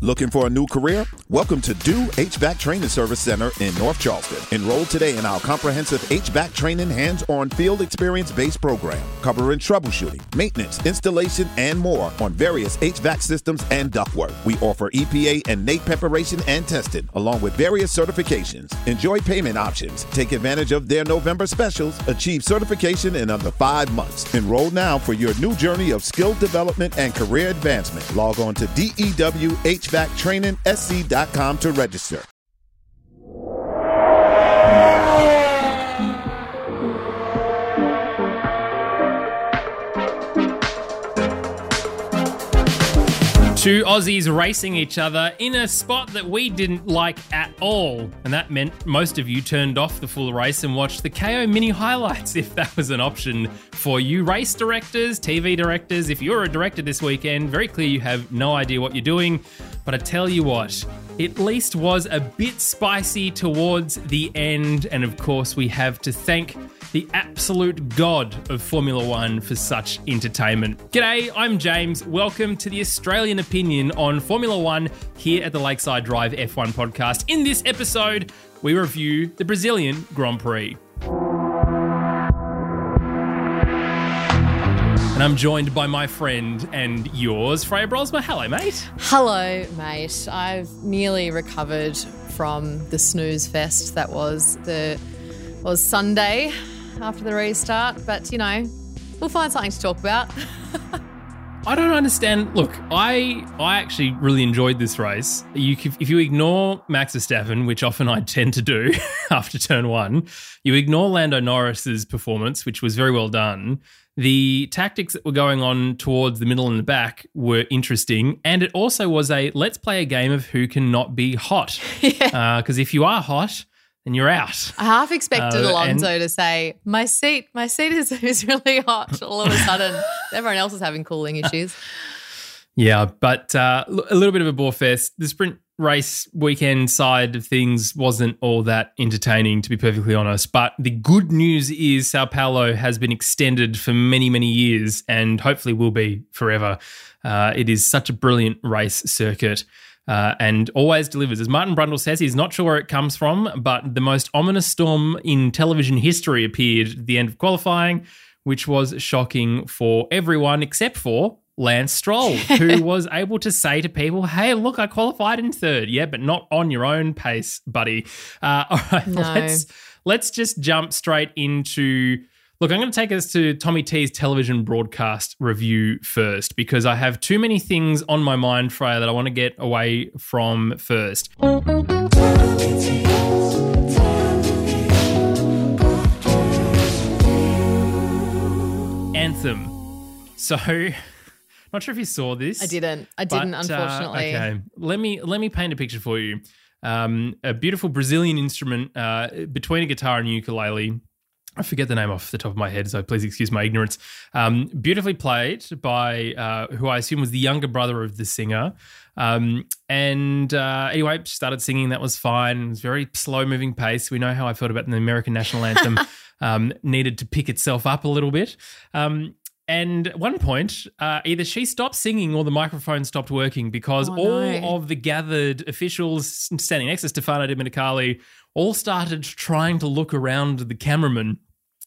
Looking for a new career? Welcome to Do HVAC Training Service Center in North Charleston. Enroll today in our comprehensive HVAC training hands-on field experience-based program, covering troubleshooting, maintenance, installation, and more on various HVAC systems and ductwork. We offer EPA and NAEP preparation and testing, along with various certifications. Enjoy payment options. Take advantage of their November specials. Achieve certification in under five months. Enroll now for your new journey of skill development and career advancement. Log on to DEWH HVACTrainingSC.com to register. Two Aussies racing each other in a spot that we didn't like at all. And that meant most of you turned off the full race and watched the KO mini highlights if that was an option for you. Race directors, TV directors, if you're a director this weekend, very clear you have no idea what you're doing. But I tell you what, it at least was a bit spicy towards the end. And of course, we have to thank the absolute god of Formula One for such entertainment. G'day, I'm James. Welcome to the Australian opinion on Formula One here at the Lakeside Drive F1 podcast. In this episode, we review the Brazilian Grand Prix. And I'm joined by my friend and yours, Freya Brosma. Hello, mate. Hello, mate. I've nearly recovered from the snooze fest that was the was Sunday after the restart, but you know, we'll find something to talk about. I don't understand. Look, I I actually really enjoyed this race. You, if you ignore Max Verstappen, which often I tend to do after turn one, you ignore Lando Norris's performance, which was very well done. The tactics that were going on towards the middle and the back were interesting, and it also was a let's play a game of who can not be hot. Because yeah. uh, if you are hot, and you're out. I half expected uh, Alonso and- to say, "My seat, my seat is, is really hot." All of a sudden, everyone else is having cooling issues. Yeah, but uh, a little bit of a bore fest. The sprint race weekend side of things wasn't all that entertaining, to be perfectly honest. But the good news is Sao Paulo has been extended for many, many years, and hopefully will be forever. Uh, it is such a brilliant race circuit uh, and always delivers. As Martin Brundle says, he's not sure where it comes from, but the most ominous storm in television history appeared at the end of qualifying, which was shocking for everyone except for Lance Stroll, who was able to say to people, "Hey, look, I qualified in third. Yeah, but not on your own pace, buddy." Uh, all right, no. let's let's just jump straight into Look, I'm going to take us to Tommy T's television broadcast review first because I have too many things on my mind, Freya, that I want to get away from first. Anthem. So, not sure if you saw this. I didn't. I didn't, but, uh, unfortunately. Uh, okay, let me let me paint a picture for you. Um, a beautiful Brazilian instrument uh, between a guitar and a ukulele I forget the name off the top of my head, so please excuse my ignorance. Um, beautifully played by uh, who I assume was the younger brother of the singer. Um, and uh, anyway, started singing. That was fine. It was very slow moving pace. We know how I felt about the American national anthem. um, needed to pick itself up a little bit. Um, and at one point, uh, either she stopped singing or the microphone stopped working because oh, all no. of the gathered officials standing next to Stefano Domenicali all started trying to look around the cameraman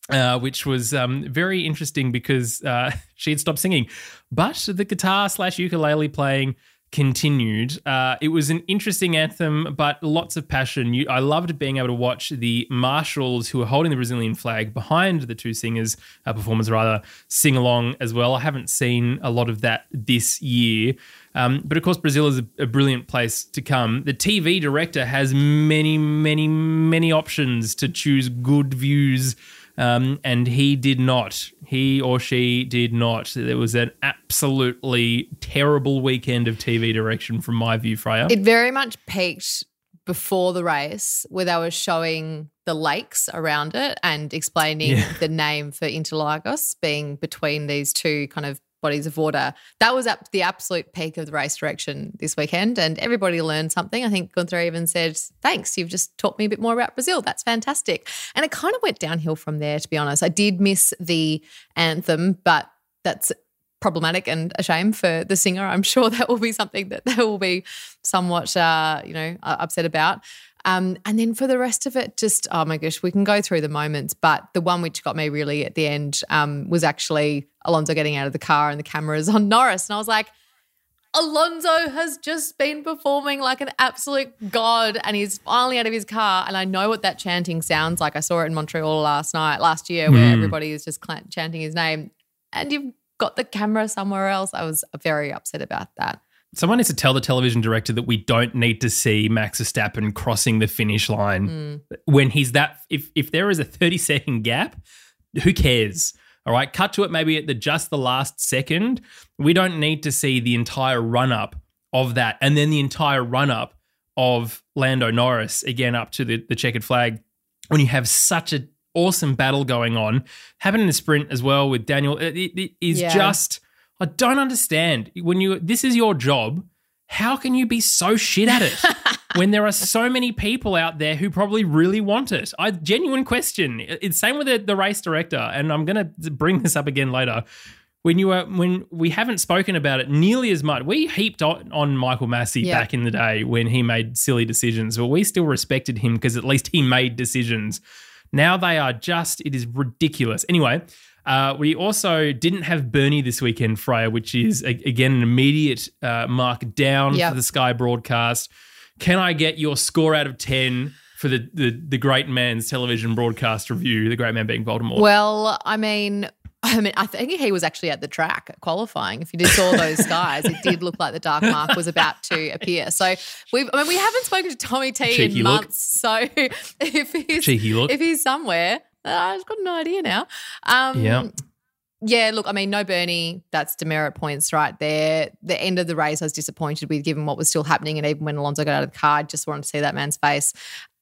uh, which was um, very interesting because uh, she had stopped singing, but the guitar slash ukulele playing continued. Uh, it was an interesting anthem, but lots of passion. You, I loved being able to watch the marshals who were holding the Brazilian flag behind the two singers, uh, performers rather, sing along as well. I haven't seen a lot of that this year. Um, but of course, Brazil is a, a, brilliant place to come. The TV director has many, many, many options to choose good views um, and he did not. He or she did not. There was an absolutely terrible weekend of TV direction from my view, Freya. It very much peaked before the race where they were showing the lakes around it and explaining yeah. the name for Interlagos being between these two kind of bodies of water. That was at the absolute peak of the race direction this weekend, and everybody learned something. I think Gunther even said, Thanks, you've just taught me a bit more about Brazil. That's fantastic. And it kind of went downhill from there, to be honest. I did miss the anthem, but that's problematic and a shame for the singer. I'm sure that will be something that they will be somewhat, uh, you know, upset about. Um, and then for the rest of it, just oh my gosh, we can go through the moments, but the one which got me really at the end um, was actually Alonso getting out of the car and the cameras on Norris, and I was like. Alonso has just been performing like an absolute god and he's finally out of his car. And I know what that chanting sounds like. I saw it in Montreal last night, last year, where mm. everybody is just chanting his name. And you've got the camera somewhere else. I was very upset about that. Someone needs to tell the television director that we don't need to see Max Verstappen crossing the finish line mm. when he's that. If if there is a thirty second gap, who cares? All right, cut to it maybe at the just the last second. We don't need to see the entire run up of that, and then the entire run up of Lando Norris again up to the, the checkered flag. When you have such an awesome battle going on. Happened in the sprint as well with Daniel. it, it is yeah. just I don't understand when you this is your job. How can you be so shit at it when there are so many people out there who probably really want it? I genuine question. It's same with the, the race director, and I'm going to bring this up again later when you were when we haven't spoken about it nearly as much. We heaped on, on Michael Masi yeah. back in the day when he made silly decisions, but we still respected him because at least he made decisions. Now they are just, it is ridiculous. Anyway, uh, we also didn't have Bernie this weekend, Freya, which is, a, again, an immediate uh, mark down yep. for the Sky broadcast. Can I get your score out of 10 for the, the, the great man's television broadcast review, the great man being Voldemort? Well, I mean, I mean, I think he was actually at the track qualifying. If you just saw those skies, it did look like the dark mark was about to appear. So we've, I mean, we haven't spoken to Tommy T Cheeky in look. months. So if he's look. if he's somewhere, I've got an idea now. Um, yeah. Yeah, look, I mean, no Bernie, that's demerit points right there. The end of the race, I was disappointed with given what was still happening. And even when Alonso got out of the car, I just wanted to see that man's face.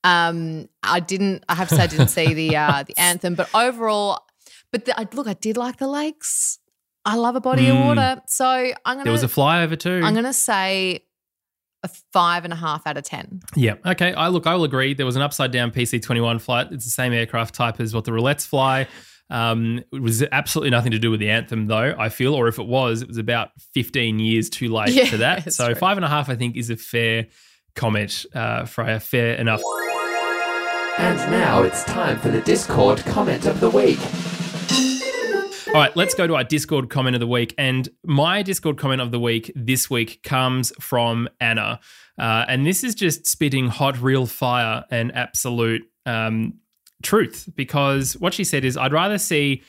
Um, I didn't, I have to say, I didn't see the uh, the anthem, but overall, but the, I, look, I did like the lakes. I love a body mm. of water. So I'm gonna. There was a flyover too. I'm gonna say a five and a half out of ten. Yeah. Okay. I look. I will agree. There was an upside down PC21 flight. It's the same aircraft type as what the roulettes fly. Um, it was absolutely nothing to do with the anthem, though. I feel, or if it was, it was about 15 years too late yeah, for that. So true. five and a half, I think, is a fair comment, uh, Freya. Fair enough. And now it's time for the Discord comment of the week. All right, let's go to our Discord comment of the week. And my Discord comment of the week this week comes from Anna. Uh, and this is just spitting hot, real fire and absolute um, truth because what she said is, I'd rather see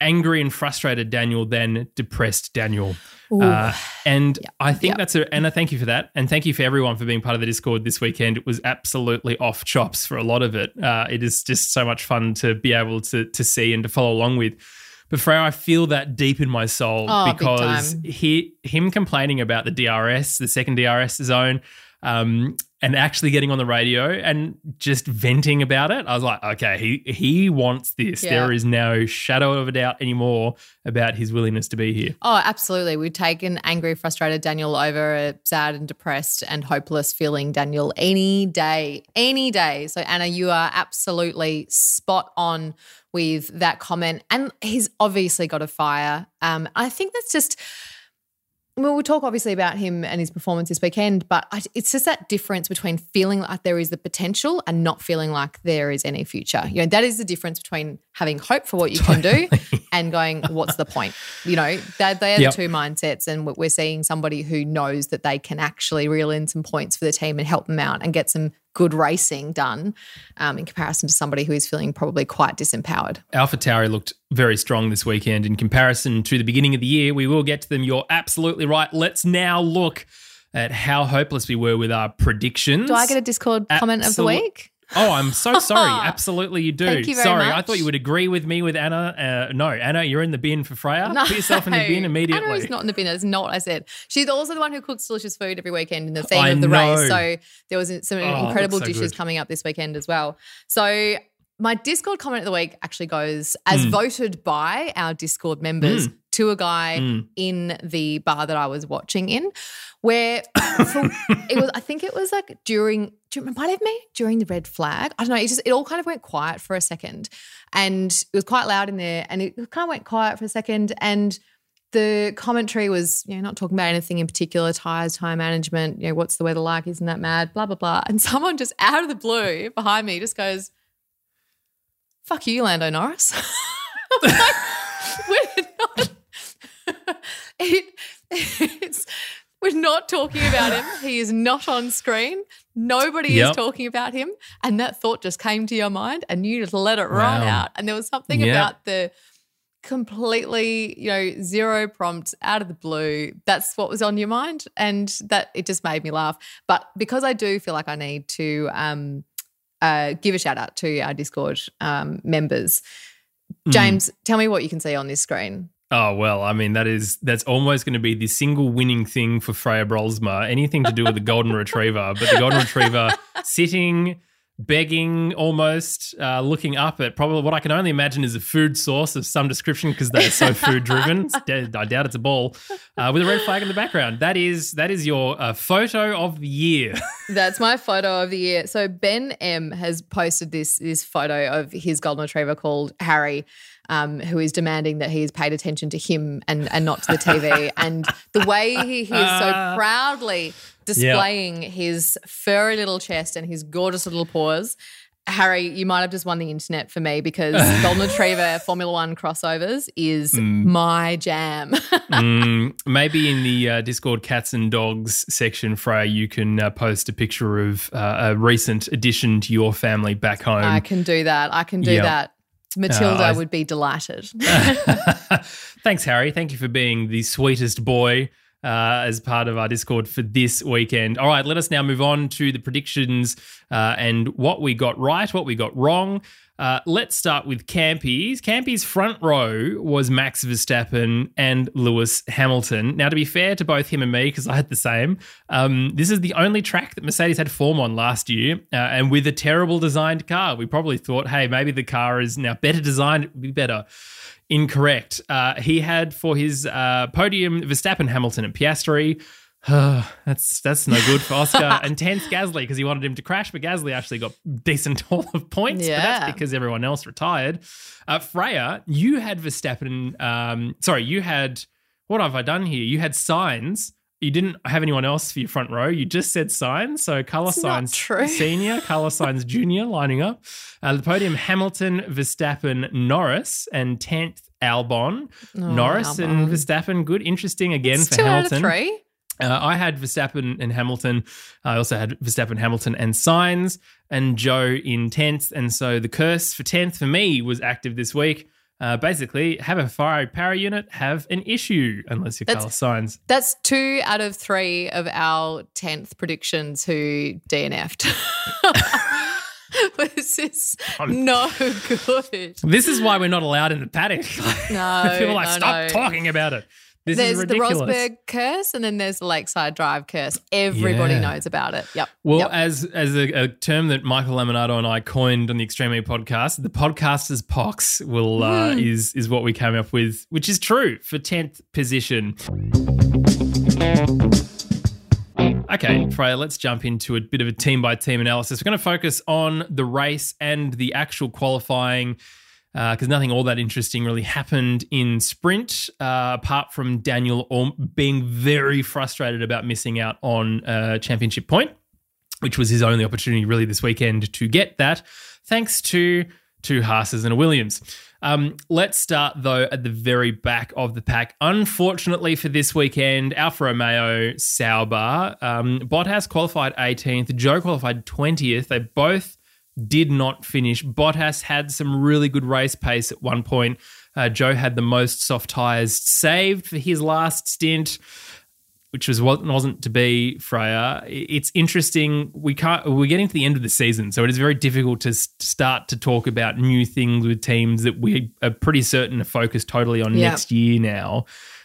angry and frustrated Daniel than depressed Daniel. Uh, and yep. I think yep. that's a, Anna, thank you for that. And thank you for everyone for being part of the Discord this weekend. It was absolutely off chops for a lot of it. Uh, it is just so much fun to be able to, to see and to follow along with. But Freya, I feel that deep in my soul oh, because he him complaining about the DRS, the second DRS zone, um, and actually getting on the radio and just venting about it. I was like, okay, he he wants this. Yeah. There is no shadow of a doubt anymore about his willingness to be here. Oh, absolutely. We've taken angry, frustrated Daniel over a sad and depressed and hopeless feeling Daniel any day, any day. So Anna, you are absolutely spot on with that comment. And he's obviously got a fire. Um, I think that's just well, we'll talk obviously about him and his performance this weekend, but I, it's just that difference between feeling like there is the potential and not feeling like there is any future. You know, that is the difference between having hope for what you totally. can do and going, what's the point? You know, they're, they're yep. the two mindsets. And we're seeing somebody who knows that they can actually reel in some points for the team and help them out and get some good racing done um, in comparison to somebody who is feeling probably quite disempowered. Alpha Tauri looked very strong this weekend in comparison to the beginning of the year. We will get to them. You're absolutely right. Let's now look at how hopeless we were with our predictions. Do I get a Discord comment of the week? Oh, I'm so sorry. Absolutely, you do. You sorry, much. I thought you would agree with me with Anna. Uh, no, Anna, you're in the bin for Freya. No. Put yourself in the bin immediately. Anna is not in the bin. That's not what I said. She's also the one who cooks delicious food every weekend in the theme I of the know. race. So there was some oh, incredible so dishes good. coming up this weekend as well. So my Discord comment of the week actually goes as mm. voted by our Discord members mm. To a guy mm. in the bar that I was watching in, where for, it was. I think it was like during. Do you remember it might have been during the red flag. I don't know. It just it all kind of went quiet for a second, and it was quite loud in there, and it kind of went quiet for a second, and the commentary was, you know, not talking about anything in particular, tires, tire management, you know, what's the weather like, isn't that mad, blah, blah, blah. And someone just out of the blue behind me just goes, fuck you, Lando Norris. like, we're not, it, it's, we're not talking about him. He is not on screen. Nobody Yep. is talking about him. And that thought just came to your mind and you just let it Wow. out. And there was something Yeah. about the completely, you know, zero prompt out of the blue. That's what was on your mind. And that it just made me laugh. But because I do feel like I need to um, uh, give a shout out to our Discord um, members. Mm. James, tell me what you can see on this screen. Oh well, I mean that is that's almost going to be the single winning thing for Freya Brolsma. Anything to do with the golden retriever, but the golden retriever sitting, begging, almost uh, looking up at probably what I can only imagine is a food source of some description because they're so food driven. I doubt it's a ball uh, with a red flag in the background. That is that is your uh, photo of the year. That's my photo of the year. So Ben M has posted this this photo of his golden retriever called Harry, um, who is demanding that he is paid attention to him and and not to the TV. and the way he, he is so proudly displaying his furry little chest and his gorgeous little paws. Harry, you might have just won the internet for me because Golden Retriever Formula One crossovers is my jam. Mm, maybe in the uh, Discord cats and dogs section, Freya, you can uh, post a picture of uh, a recent addition to your family back home. I can do that. I can do Yeah. that. Matilda Uh, I- would be delighted. Thanks, Harry. Thank you for being the sweetest boy uh, as part of our Discord for this weekend. All right, let us now move on to the predictions uh, and what we got right, what we got wrong. Uh, let's start with Campy's. Campy's front row was Max Verstappen and Lewis Hamilton. Now, to be fair to both him and me, because I had the same, um, this is the only track that Mercedes had form on last year, uh, and with a terrible designed car. We probably thought, hey, maybe the car is now better designed, it would be better. Incorrect. Uh, he had for his uh, podium Verstappen, Hamilton, and Piastri. that's that's no good for Oscar and tenth Gasly because he wanted him to crash, but Gasly actually got decent haul of points. But Yeah. that's because everyone else retired. Uh, Freya, you had Verstappen. Um, sorry, you had what have I done here? You had Sainz. You didn't have anyone else for your front row. You just said Sainz. So It's not true. senior, Carlos Sainz junior lining up. Uh, the podium: Hamilton, Verstappen, Norris, and tenth Albon. Norris and Oh, Verstappen, good, interesting again It's for two Hamilton. out of three. Uh, I had Verstappen and Hamilton. I also had Verstappen, Hamilton, and Sainz, and Joe in 10th. And so the curse for 10th for me was active this week. Uh, basically, have a Ferrari power unit, have an issue, unless you're That's- Carlos Sainz. That's two out of three of our 10th predictions who DNF'd. this is no good. This is why we're not allowed in the paddock. No, People are like, no, stop no. talking about it. This there's the. Rosberg curse and then there's the Lakeside Drive curse. Everybody Yeah. knows about it. Yep. Well, Yep. as as a, a term that Michael Laminato and I coined on the Extreme E podcast, the podcaster's pox will Hmm. uh, is is what we came up with, which is true for tenth position. Okay, Freya, let's jump into a bit of a team by team analysis. We're going to focus on the race and the actual qualifying because nothing all that interesting really happened in sprint, uh, apart from Daniel Orm being very frustrated about missing out on a championship point, which was his only opportunity really this weekend to get that, thanks to two Haas's and a Williams. Um, let's start though at the very back of the pack. Unfortunately for this weekend, Alfa Romeo, Sauber, um, Bottas qualified 18th, Joe qualified 20th. They both did not finish. Bottas had some really good race pace at one point. Uh, Joe had the most soft tires saved for his last stint, which was what wasn't to be. Freya, it's interesting. We can't. We're getting to the end of the season, so it is very difficult to start to talk about new things with teams that we are pretty certain to focus totally on Yeah. next year now.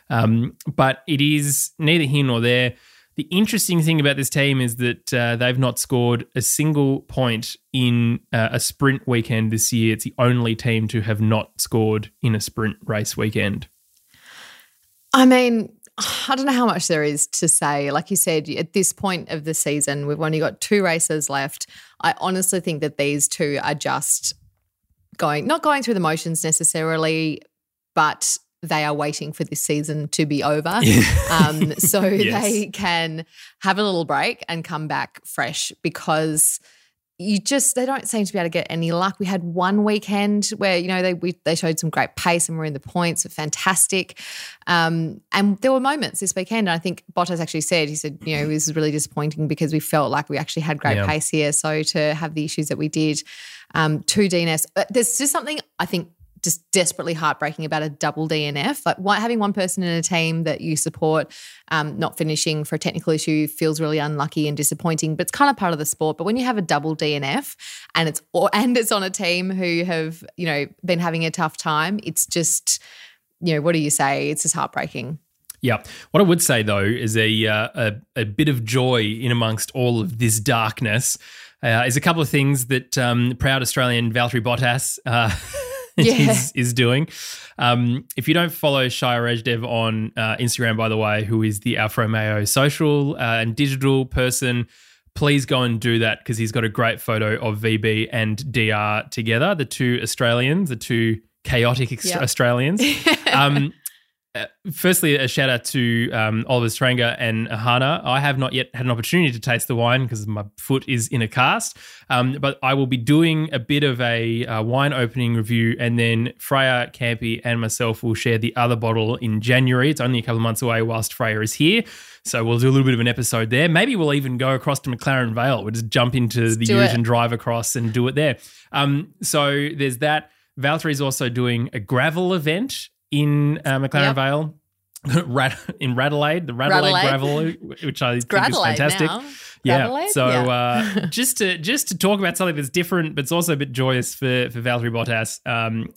Um, but it is neither here nor there. The interesting thing about this team is that uh, they've not scored a single point in uh, a sprint weekend this year. It's the only team to have not scored in a sprint race weekend. I mean, I don't know how much there is to say. Like you said, at this point of the season, we've only got two races left. I honestly think that these two are just going, not going through the motions necessarily, but they are waiting for this season to be over um, so Yes. they can have a little break and come back fresh because you just they don't seem to be able to get any luck. We had one weekend where you know they we, they showed some great pace and were in the points, were fantastic. Um, and there were moments this weekend. And I think Bottas actually said he said you know this is really disappointing because we felt like we actually had great Yeah. pace here. So to have the issues that we did, um, two DNS, uh, there's just something I think just desperately heartbreaking about a double DNF. Like having one person in a team that you support um, not finishing for a technical issue feels really unlucky and disappointing, but it's kind of part of the sport. But when you have a double DNF and it's or, and it's on a team who have you know been having a tough time, it's just you know what do you say? It's just heartbreaking. Yeah. What I would say though is a uh, a, a bit of joy in amongst all of this darkness uh, is a couple of things that um, proud Australian Valtteri Bottas uh, Yeah. is, is doing. Um, if you don't follow Shia Rejdev on uh, Instagram, by the way, who is the Alfa Romeo social uh, and digital person, please go and do that because he's got a great photo of VB and DR together, the two Australians, the two chaotic ex- Yep. Australians. um, firstly, a shout out to um, Oliver Stranger and Hana. I have not yet had an opportunity to taste the wine because my foot is in a cast. Um, but I will be doing a bit of a uh, wine opening review, and then Freya, Campy, and myself will share the other bottle in January. It's only a couple of months away whilst Freya is here. So we'll do a little bit of an episode there. Maybe we'll even go across to McLaren Vale. We'll just jump into the ute it. and drive across and do it there. Um, so there's that. Valtteri is also doing a gravel event in uh, McLaren Yep. Vale. Rad- in Radelaide, the Radelaide Radelaide. gravel, which I think is fantastic. now. Yeah. So Yeah. Uh, just to just to talk about something that's different, but it's also a bit joyous for for Valtteri Bottas. Um,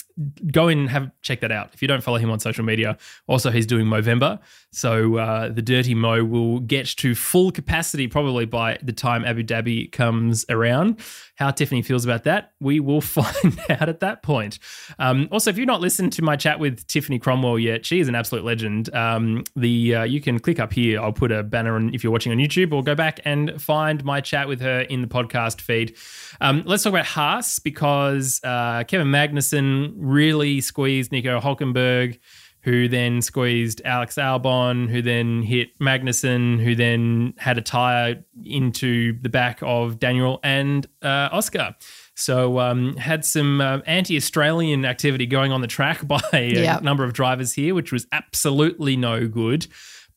go and have check that out if you don't follow him on social media. Also, he's doing Movember, so uh, the Dirty Mo will get to full capacity probably by the time Abu Dhabi comes around. How Tiffany feels about that, we will find out at that point. Um, also, if you've not listened to my chat with Tiffany Cromwell yet, she is an absolute legend. Um, the uh, you can click up here. I'll put a banner on if you're watching on YouTube, or go back and find my chat with her in the podcast feed. Um, let's talk about Haas because uh, Kevin Magnussen really squeezed Nico Hulkenberg. Who then squeezed Alex Albon, who then hit Magnussen, who then had a tire into the back of Daniel and uh, Oscar. So um, had some uh, anti-Australian activity going on the track by a Yeah. number of drivers here, which was absolutely no good.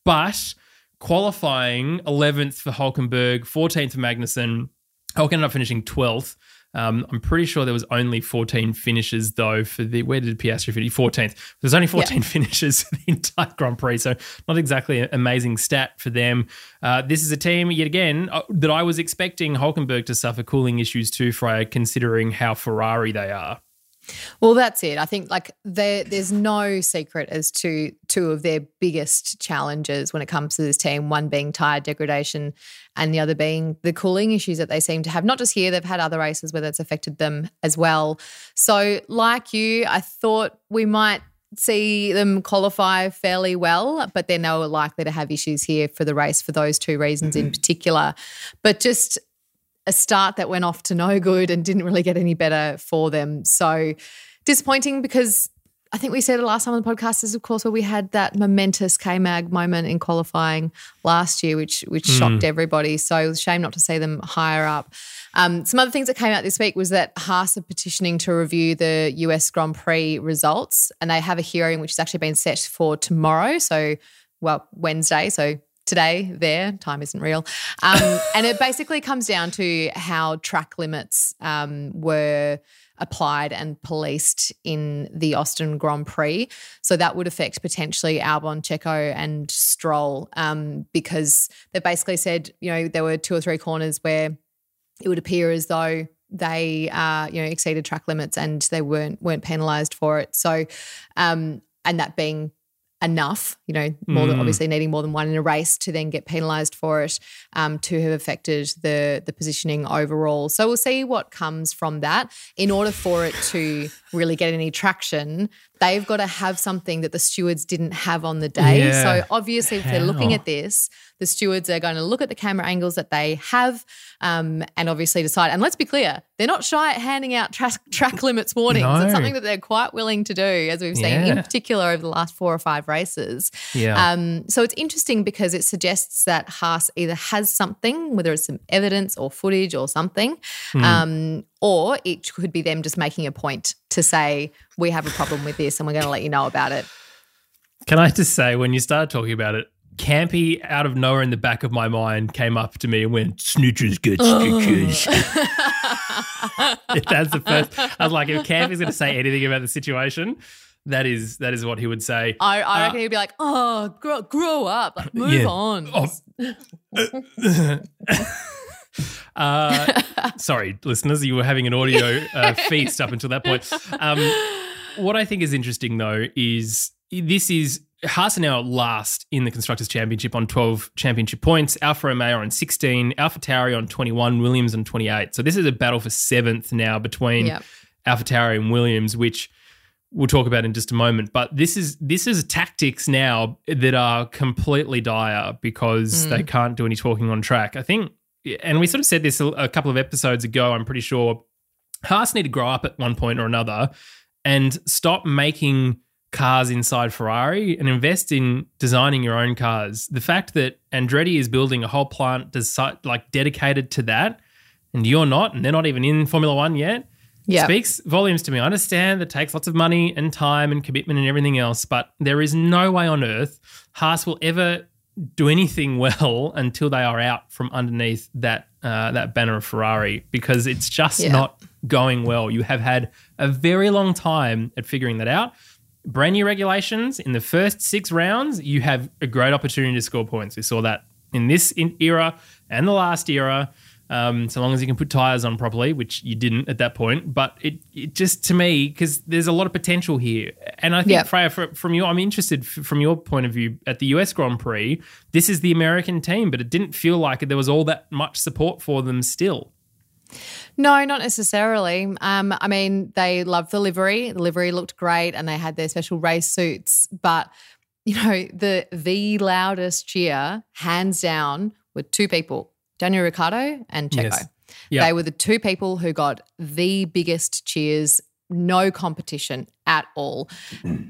But qualifying 11th for Hulkenberg, 14th for Magnussen. Hulk ended up finishing 12th. Um, I'm pretty sure there was only 14 finishes though for the where did Piastri finish? 14th. There's only 14 finishes for the entire Grand Prix, so not exactly an amazing stat for them. Uh, this is a team yet again uh, that I was expecting Hulkenberg to suffer cooling issues too, Freya, considering how Ferrari they are. Well, that's it. I think like there, there's no secret as to two of their biggest challenges when it comes to this team. One being tire degradation, and the other being the cooling issues that they seem to have. Not just here, they've had other races where that's affected them as well. So, like you, I thought we might see them qualify fairly well, but they're now likely to have issues here for the race for those two reasons in mm-hmm. particular. But just a start that went off to no good and didn't really get any better for them. So disappointing because I think we said it last time on the podcast is of course where we had that momentous K Mag moment in qualifying last year, which which shocked everybody. So it was a shame not to see them higher up. Um, some other things that came out this week was that Haas are petitioning to review the US Grand Prix results, and they have a hearing which has actually been set for tomorrow. So, well, Wednesday. So today there time isn't real. Um, and it basically comes down to how track limits um, were applied and policed in the austin grand prix. So that would affect potentially albon checo and stroll um, because they basically said you know there were two or three corners where it would appear as though they uh, you know exceeded track limits and they weren't weren't penalized for it. So um, and that being enough, you know, more than Mm. obviously needing more than one in a race to then get penalised for it, um, to have affected the the positioning overall. So we'll see what comes from that. In order for it to really get any traction, they've got to have something that the stewards didn't have on the day. Yeah. So obviously, if they're looking at this, the stewards are going to look at the camera angles that they have, um, and obviously decide. And let's be clear, they're not shy at handing out track, track limits warnings. No. It's something that they're quite willing to do, as we've seen in particular over the last four or five races. Yeah. Um, so it's interesting because it suggests that Haas either has something, whether it's some evidence or footage or something, Hmm. um, or it could be them just making a point to say, we have a problem with this and we're going to let you know about it. Can I just say, when you started talking about it, Campy out of nowhere in the back of my mind came up to me and went, Snitches get stitches. That's the first. I was like, if Campy's going to say anything about the situation, that is that is what he would say. I, I Uh, reckon he'd be like, oh, grow, grow up, like, move Yeah. on. Oh. uh, sorry, listeners, you were having an audio uh, feast up until that point. Um, what I think is interesting, though, is this is Haas are now last in the Constructors' Championship on 12 championship points. Alfa Romeo on 16, Alpha Tauri on 21, Williams on 28. So this is a battle for seventh now between Yep. Alpha Tauri and Williams, which we'll talk about in just a moment. But this is this is tactics now that are completely dire because mm. they can't do any talking on track. I think, and we sort of said this a, a couple of episodes ago. I'm pretty sure Haas need to grow up at one point or another and stop making cars inside Ferrari and invest in designing your own cars. The fact that Andretti is building a whole plant desi- like dedicated to that, and you're not, and they're not even in Formula One yet, Yeah. speaks volumes to me. I understand that takes lots of money and time and commitment and everything else, but there is no way on earth Haas will ever do anything well until they are out from underneath that uh, that banner of Ferrari because it's just Yeah. not going well. You have had a very long time at figuring that out. Brand new regulations in the first six rounds, you have a great opportunity to score points. We saw that in this in- era and the last era. Um, so long as you can put tires on properly, which you didn't at that point. But it, it just to me because there's a lot of potential here, and I think Yep. Freya, fr- from you, I'm interested from your point of view at the US Grand Prix. This is the American team, but it didn't feel like there was all that much support for them still. No, not necessarily. Um, I mean, they loved the livery. The livery looked great, and they had their special race suits. But you know, the the loudest cheer, hands down, were two people: Daniel Ricciardo and Checo. Yes. Yeah. They were the two people who got the biggest cheers. No competition at all.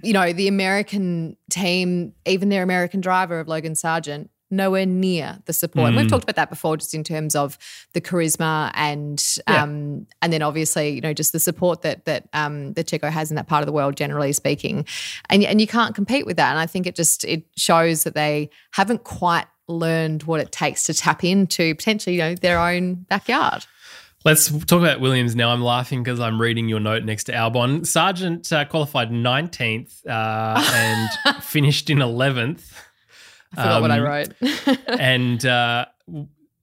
you know, the American team, even their American driver of Logan Sargeant, nowhere near the support. And we've talked about that before, just in terms of the charisma and Yeah. um, and then obviously, you know, just the support that that um, that Checo has in that part of the world, generally speaking, and and you can't compete with that. And I think it just it shows that they haven't quite learned what it takes to tap into potentially, you know, their own backyard. Let's talk about Williams now. I'm laughing because I'm reading your note next to Albon. Sargeant uh, qualified 19th uh, and finished in 11th. I forgot what I Um, wrote. and uh,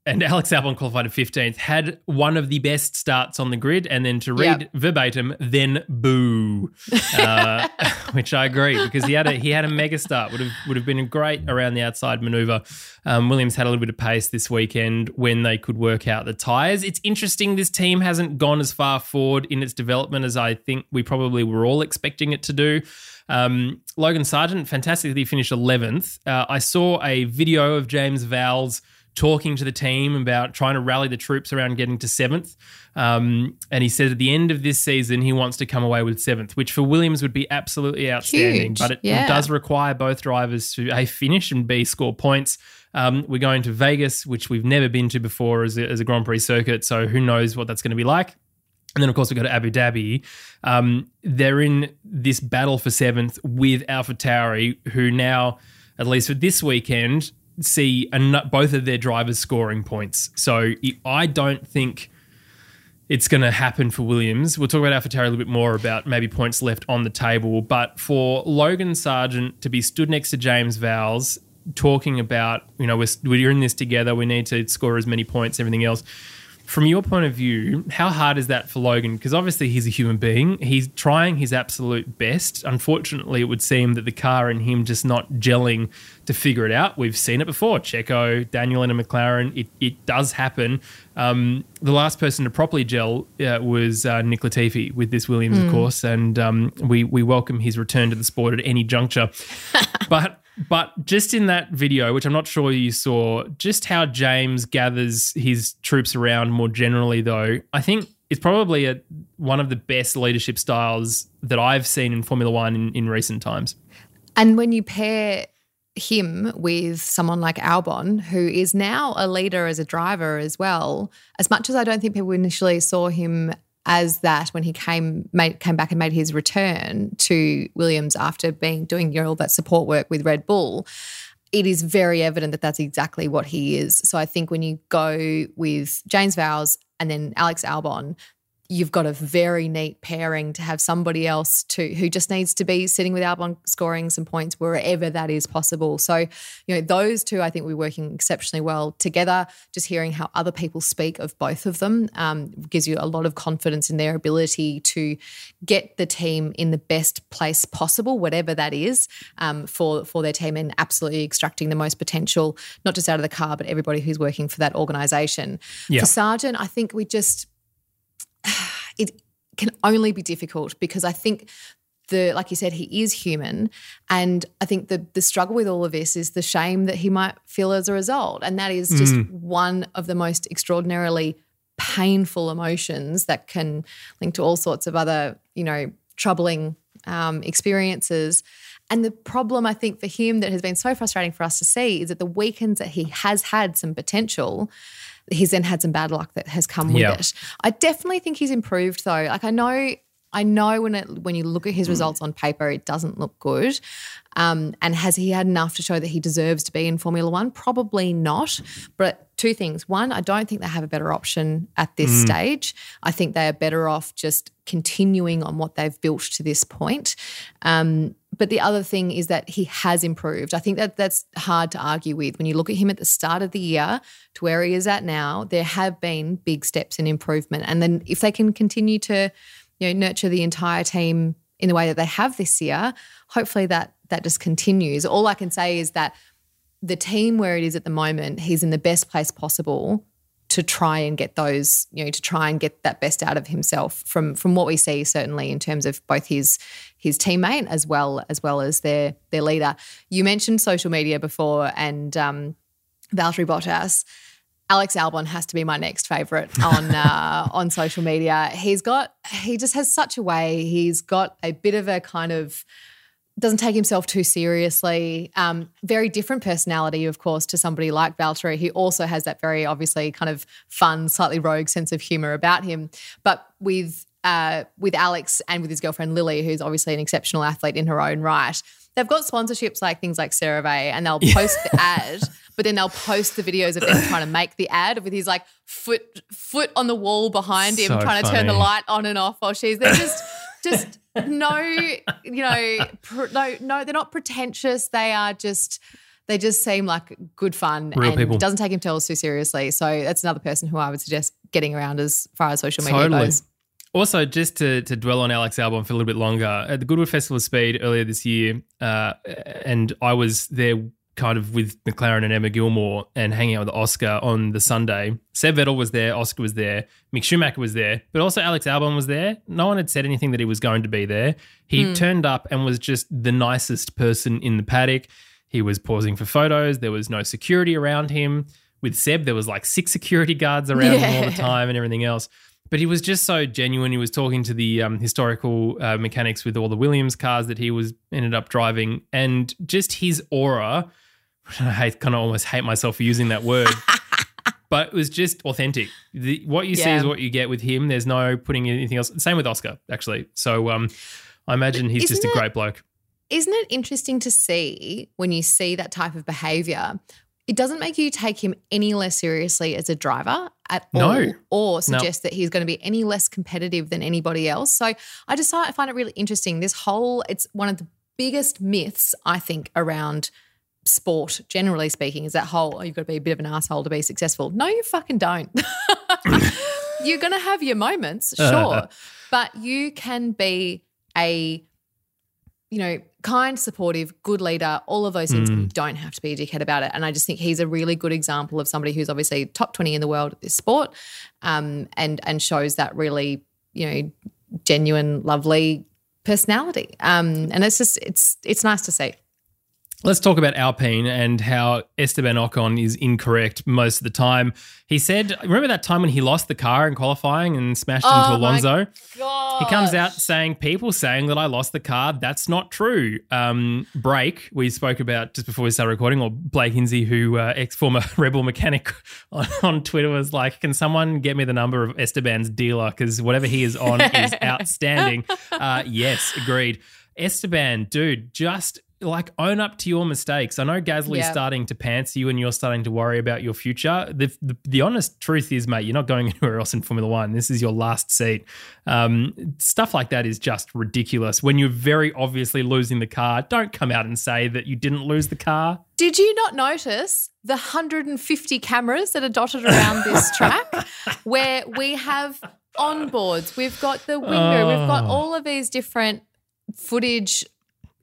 and Alex Albon qualified at 15th, had one of the best starts on the grid, and then to read Yep. verbatim, then boo, uh, which I agree because he had a he had a mega start would have would have been a great around the outside maneuver. Um, Williams had a little bit of pace this weekend when they could work out the tires. It's interesting this team hasn't gone as far forward in its development as I think we probably were all expecting it to do. Um, Logan Sargeant fantastically finished 11th. Uh, I saw a video of James Vowles talking to the team about trying to rally the troops around getting to seventh. Um, and he said at the end of this season, he wants to come away with seventh, which for Williams would be absolutely outstanding. Huge, But it, yeah. does require both drivers to A, finish and B, score points. Um, we're going to Vegas, which we've never been to before as a, as a Grand Prix circuit. So who knows what that's going to be like. And then, of course, we go to Abu Dhabi. Um, they're in this battle for seventh with Alpha Tauri, who now, at least for this weekend, see an- both of their drivers scoring points. So I don't think it's going to happen for Williams. We'll talk about AlphaTauri a little bit more about maybe points left on the table. But for Logan Sargeant to be stood next to James Vowles, talking about, you know, we're, we're in this together, we need to score as many points, everything else. From your point of view, how hard is that for Logan? Because obviously he's a human being. He's trying his absolute best. Unfortunately, it would seem that the car and him just not gelling to figure it out. We've seen it before. Checo, Daniel, and a McLaren. It, it does happen. Um, the last person to properly gel uh, was uh, Nick Latifi with this Williams, of course, and um, we we welcome his return to the sport at any juncture. but but just in that video, which I'm not sure you saw, just how James gathers his troops around more generally, though, I think it's probably a, one of the best leadership styles that I've seen in Formula One in, in recent times. And when you pair him with someone like Albon, who is now a leader as a driver as well, as much as I don't think people initially saw him as that when he came made, came back and made his return to Williams after being doing all that support work with Red Bull, it is very evident that that's exactly what he is. So I think when you go with James Vowles and then Alex Albon, you've got a very neat pairing to have somebody else to who just needs to be sitting with Albon scoring some points wherever that is possible. So, you know, those two I think we're working exceptionally well together. Just hearing how other people speak of both of them um, gives you a lot of confidence in their ability to get the team in the best place possible, whatever that is, um, for for their team and absolutely extracting the most potential, not just out of the car, but everybody who's working for that organisation. Yeah. For Sargeant, I think we just it can only be difficult because I think the like you said he is human. And I think the the struggle with all of this is the shame that he might feel as a result. And that is just one of the most extraordinarily painful emotions that can link to all sorts of other you know troubling um, experiences and the problem I think for him that has been so frustrating for us to see is that the weekends that he has had some potential he's then had some bad luck that has come with it. I definitely think he's improved though. Like I know I know when it when you look at his results on paper, it doesn't look good. Um, and has he had enough to show that he deserves to be in Formula One? Probably not. But two things. One, I don't think they have a better option at this stage. I think they are better off just continuing on what they've built to this point. Um, but the other thing is that he has improved. I think that that's hard to argue with. When you look at him at the start of the year to where he is at now, there have been big steps in improvement. And then if they can continue to, you know, nurture the entire team in the way that they have this year, hopefully that that just continues. All I can say is that the team where it is at the moment, he's in the best place possible to try and get those, you know, to try and get that best out of himself from from what we see certainly in terms of both his his teammate as well as well as their their leader. You mentioned social media before and um Valtteri Bottas. Alex Albon has to be my next favorite on uh, on social media. He's got he just has such a way. He's got a bit of a kind of doesn't take himself too seriously. Um, very different personality, of course, to somebody like Valtteri, who also has that very obviously kind of fun, slightly rogue sense of humor about him. But with uh, with Alex and with his girlfriend Lily, who's obviously an exceptional athlete in her own right, they've got sponsorships like things like CeraVe, and they'll post the ad, but then they'll post the videos of them trying to make the ad with his like foot foot on the wall behind him, So trying to turn the light on and off while she's they're just just no you know pr- no no they're not pretentious they are just they just seem like good fun Real and people. doesn't take themselves too seriously so that's another person who i would suggest getting around as far as social media Totally. goes Also, just to, to dwell on Alex Albon for a little bit longer, at the Goodwood Festival of Speed earlier this year, uh, and I was there kind of with McLaren and Emma Gilmour and hanging out with Oscar on the Sunday. Seb Vettel was there, Oscar was there, Mick Schumacher was there, but also Alex Albon was there. No one had said anything that he was going to be there. He turned up and was just the nicest person in the paddock. He was pausing for photos. There was no security around him. With Seb, there was like six security guards around him all the time and everything else. But he was just so genuine. He was talking to the um, historical uh, mechanics with all the Williams cars that he was ended up driving, and just his aura. I hate, kind of almost hate myself for using that word, but it was just authentic. The, what you see is what you get with him. There's no putting anything else. Same with Oscar, actually. So um, I imagine he's just a it- great bloke. isn't it interesting to see when you see that type of behavior it doesn't make you take him any less seriously as a driver at No. all or suggest that he's going to be any less competitive than anybody else so i just I find it really interesting this whole it's one of the biggest myths i think around sport generally speaking is that whole oh, you've got to be a bit of an asshole to be successful no you fucking don't You're going to have your moments, sure, but you can be a you know, kind, supportive, good leader, all of those things. You don't have to be a dickhead about it. And I just think he's a really good example of somebody who's obviously top 20 in the world at this sport um, and and shows that really, you know, genuine, lovely personality. Um, and it's just it's it's nice to see. Let's talk about Alpine and how Esteban Ocon is incorrect most of the time. He said, remember that time when he lost the car in qualifying and smashed into Oh my Alonso? He comes out saying, people saying that I lost the car. That's not true. Um, Brake, we spoke about just before we started recording, or Blake Hinsey, who uh, ex former Rebel mechanic on, on Twitter, was like, can someone get me the number of Esteban's dealer? Because whatever he is on is outstanding. Uh, yes, agreed. Esteban, dude, just like own up to your mistakes. I know Gasly's Yeah. starting to pants you and you're starting to worry about your future. The, the, the honest truth is, mate, you're not going anywhere else in Formula One. This is your last seat. Um, stuff like that is just ridiculous. When you're very obviously losing the car, don't come out and say that you didn't lose the car. Did you not notice the 150 cameras that are dotted around this track where we have onboards, we've got the window, we've got Oh. all of these different footage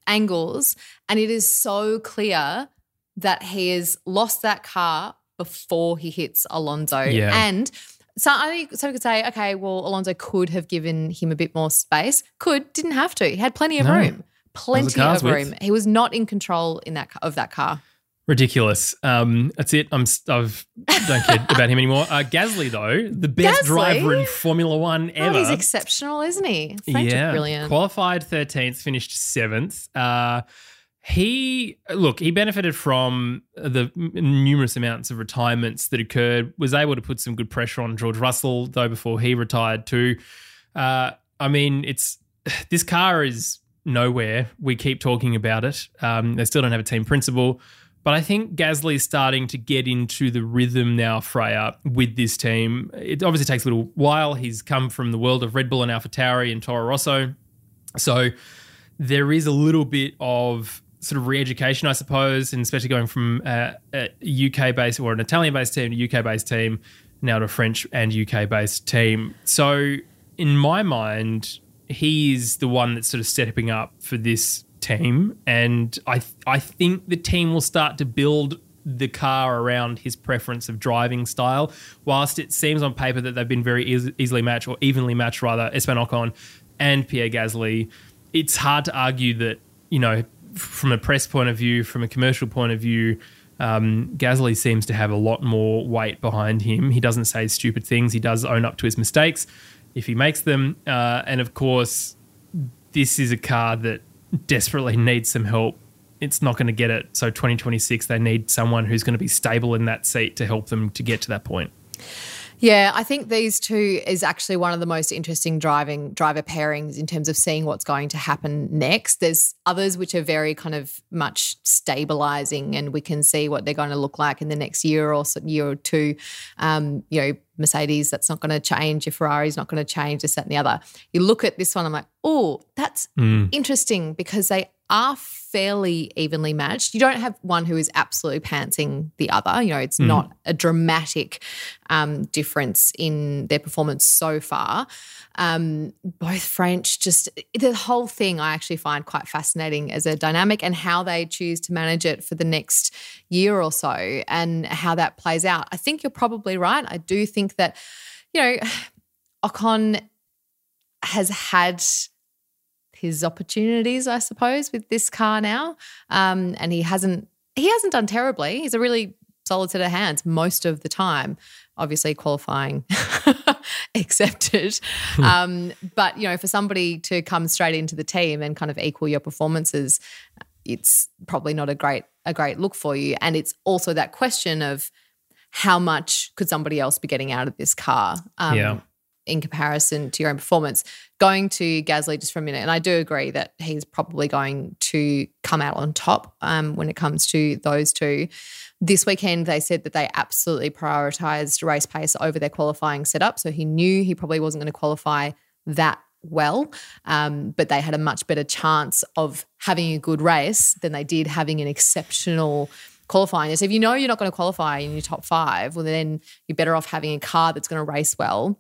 angles, and it is so clear that he has lost that car before he hits Alonso. Yeah. And so I think some could say, okay, well, Alonso could have given him a bit more space. Could, didn't have to. He had plenty of No. room. Plenty of room. He was not in control in that of that car. Ridiculous. Um, that's it. I'm I've don't care about him anymore. Uh, Gasly though, the best Gasly? driver in Formula One ever. he's exceptional, isn't he? French are brilliant. Qualified 13th, finished seventh. Uh, he look, he benefited from the numerous amounts of retirements that occurred. Was able to put some good pressure on George Russell though before he retired too. Uh, I mean, it's this car is nowhere. We keep talking about it. Um, they still don't have a team principal. But I think Gasly is starting to get into the rhythm now, Freya, with this team. It obviously takes a little while. He's come from the world of Red Bull and AlphaTauri and Toro Rosso. So there is a little bit of sort of re-education, I suppose, and especially going from a UK based or an Italian based team to UK based team now to a French and UK based team. So in my mind, he is the one that's sort of stepping up for this team, and I I think the team will start to build the car around his preference of driving style. Whilst it seems on paper that they've been very eas- easily matched or evenly matched, rather, Esteban Ocon and Pierre Gasly, it's hard to argue that you know from a press point of view, from a commercial point of view. Um, Gasly seems to have a lot more weight behind him. He doesn't say stupid things. He does own up to his mistakes if he makes them. Uh, and of course, this is a car that desperately needs some help. It's not going to get it. So 2026, they need someone who's going to be stable in that seat to help them to get to that point. Yeah, I think these two is actually one of the most interesting driving driver pairings in terms of seeing what's going to happen next. There's others which are very kind of much stabilizing, and we can see what they're going to look like in the next year or year or two. Um, you know, Mercedes, that's not going to change. Your Ferrari's not going to change. This, that, and the other. You look at this one, I'm like, oh, that's mm. interesting because they are fairly evenly matched. You don't have one who is absolutely pantsing the other. You know, it's not a dramatic um, difference in their performance so far. Um, both French, just the whole thing, I actually find quite fascinating as a dynamic and how they choose to manage it for the next year or so and how that plays out. I think you're probably right. I do think that, you know, Ocon has had his opportunities, I suppose, with this car now. Um, and he hasn't he hasn't done terribly. He's a really solid set of hands most of the time. Obviously, qualifying accepted. um, but you know, for somebody to come straight into the team and kind of equal your performances, it's probably not a great a great look for you. And it's also that question of how much could somebody else be getting out of this car? Um, Yeah. In comparison to your own performance. Going to Gasly just for a minute, and I do agree that he's probably going to come out on top um, when it comes to those two. This weekend, they said that they absolutely prioritized race pace over their qualifying setup. So he knew he probably wasn't going to qualify that well, um, but they had a much better chance of having a good race than they did having an exceptional qualifying. So if you know you're not going to qualify in your top five, well, then you're better off having a car that's going to race well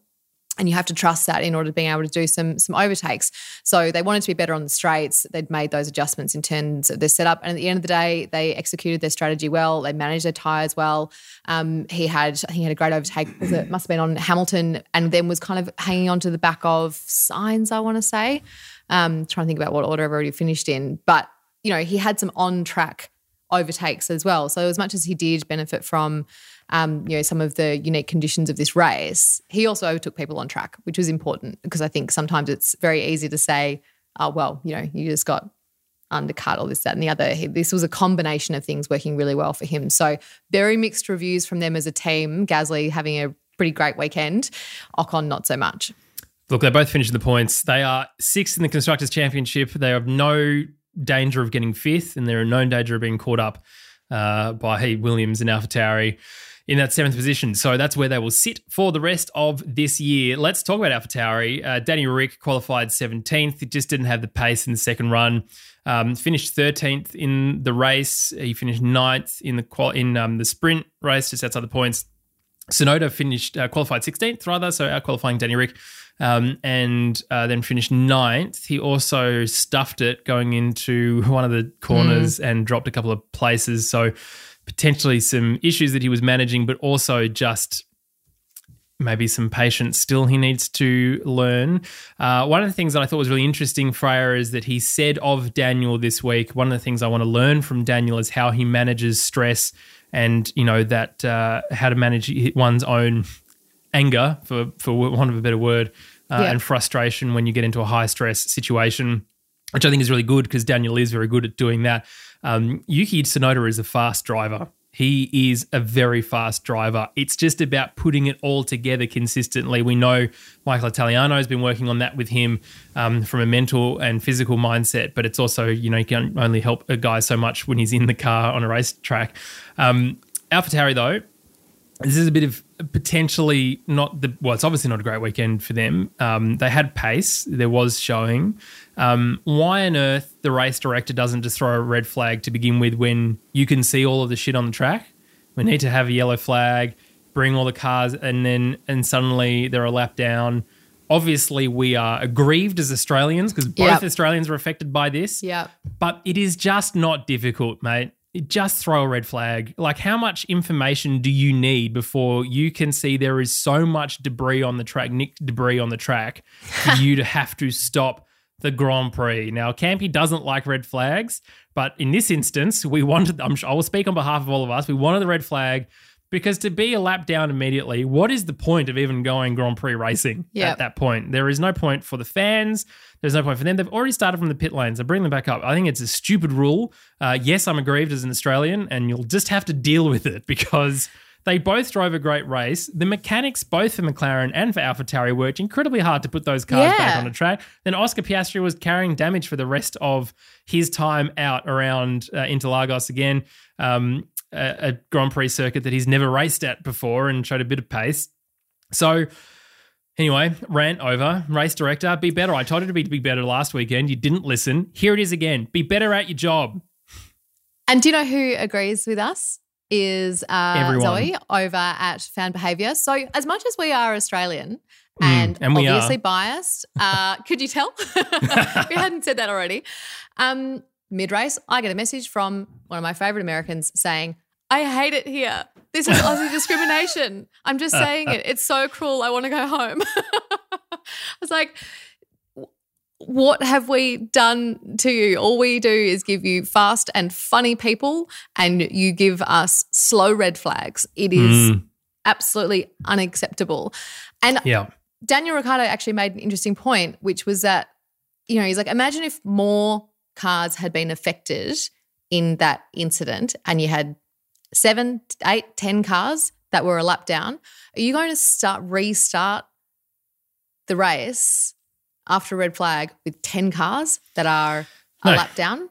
and you have to trust that in order to being able to do some some overtakes. So they wanted to be better on the straights. They'd made those adjustments in terms of their setup, and at the end of the day, they executed their strategy well. They managed their tires well. Um, he had, he had a great overtake. It must have been on Hamilton, and then was kind of hanging on to the back of Sainz. I want to say, um, trying to think about what order I've already finished in, but you know, he had some on track overtakes as well. So as much as he did benefit from um, you know, some of the unique conditions of this race, he also overtook people on track, which was important because I think sometimes it's very easy to say, oh, well, you know, you just got undercut or this, that, and the other. This was a combination of things working really well for him. So very mixed reviews from them as a team. Gasly having a pretty great weekend, Ocon not so much. Look, they both finished the points. They are sixth in the Constructors' Championship. They have no danger of getting fifth, and they're in no danger of being caught up uh, by Williams and AlphaTauri in that seventh position. So that's where they will sit for the rest of this year. Let's talk about AlphaTauri. Uh, Danny Ric qualified 17th. It just didn't have the pace in the second run. Um, finished 13th in the race. He finished ninth in the qual- in um, the sprint race, just outside the points. Tsunoda finished uh, qualified 16th rather, so out qualifying Danny Ric, um, and uh, then finished ninth. He also stuffed it going into one of the corners mm. and dropped a couple of places. So potentially some issues that he was managing, but also just maybe some patience still he needs to learn. Uh, one of the things that I thought was really interesting, Freya, is that he said of Daniel this week, one of the things I want to learn from Daniel is how he manages stress and, you know, that uh, how to manage one's own anger, for, for want of a better word, uh, yeah. and frustration when you get into a high stress situation, which I think is really good because Daniel is very good at doing that. Um, Yuki Tsunoda is a fast driver. He is a very fast driver. It's just about putting it all together consistently. We know Michael Italiano has been working on that with him um, from a mental and physical mindset, but it's also, you know, you can only help a guy so much when he's in the car on a racetrack. Um, AlphaTauri, though, this is a bit of potentially not the well. It's obviously not a great weekend for them. Um, they had pace. There was showing. Um, why on earth the race director doesn't just throw a red flag to begin with when you can see all of the shit on the track? We need to have a yellow flag, bring all the cars, and then and suddenly they're a lap down. Obviously, we are aggrieved as Australians because both yep. Australians are affected by this. Yeah, but it is just not difficult, mate just throw a red flag. Like, how much information do you need before you can see there is so much debris on the track, nick debris on the track, for you to have to stop the Grand Prix? Now, Campy doesn't like red flags, but in this instance, we wanted, I'm, sure, I will speak on behalf of all of us, we wanted the red flag because to be a lap down immediately, what is the point of even going Grand Prix racing yep. at that point? There is no point for the fans. There's no point for them. They've already started from the pit lanes. I bring them back up. I think it's a stupid rule. Uh, yes, I'm aggrieved as an Australian, and you'll just have to deal with it because they both drove a great race. The mechanics, both for McLaren and for AlphaTauri, worked incredibly hard to put those cars yeah. back on the track. Then Oscar Piastri was carrying damage for the rest of his time out around uh, Interlagos again. Um, a, a Grand Prix circuit that he's never raced at before and showed a bit of pace. So, Anyway, rant over. Race director, be better. I told you to be, to be better last weekend. You didn't listen. Here it is again. Be better at your job. And do you know who agrees with us? Is uh, Zoe over at Fan Behaviour. So, as much as we are Australian and, mm, and obviously are. biased, uh, could you tell? we hadn't said that already. Um, mid race, I get a message from one of my favorite Americans saying, I hate it here. This is Aussie discrimination. I'm just saying it. It's so cruel. I want to go home. I was like, what have we done to you? All we do is give you fast and funny people, and you give us slow red flags. It is mm. absolutely unacceptable. And yeah. Daniel Ricciardo actually made an interesting point, which was that, you know, he's like, imagine if more cars had been affected in that incident and you had seven, eight, ten cars that were a lap down, are you going to start restart the race after a red flag with 10 cars that are a lap down?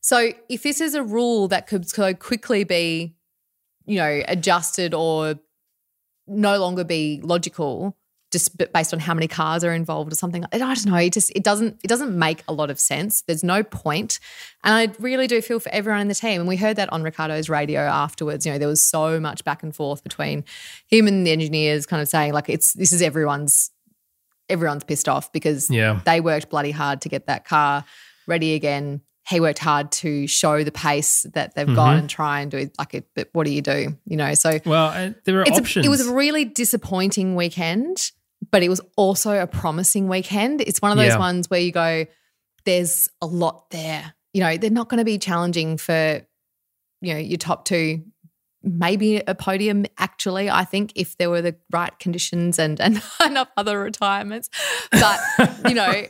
So if this is a rule that could so quickly be, you know, adjusted or no longer be logical, just based on how many cars are involved or something. I don't know. It just it doesn't it doesn't make a lot of sense. There's no point. And I really do feel for everyone in the team. And we heard that on Ricciardo's radio afterwards. You know, there was so much back and forth between him and the engineers, kind of saying like it's this is everyone's everyone's pissed off because Yeah. they worked bloody hard to get that car ready again. He worked hard to show the pace that they've got and try and do it like it. But what do you do? You know, so Well, uh, there are options. A, it was a really disappointing weekend, but it was also a promising weekend. It's one of those Yeah. ones where you go, there's a lot there. You know, they're not going to be challenging for, you know, your top two, maybe a podium. Actually, I think if there were the right conditions and and enough other retirements, but you know,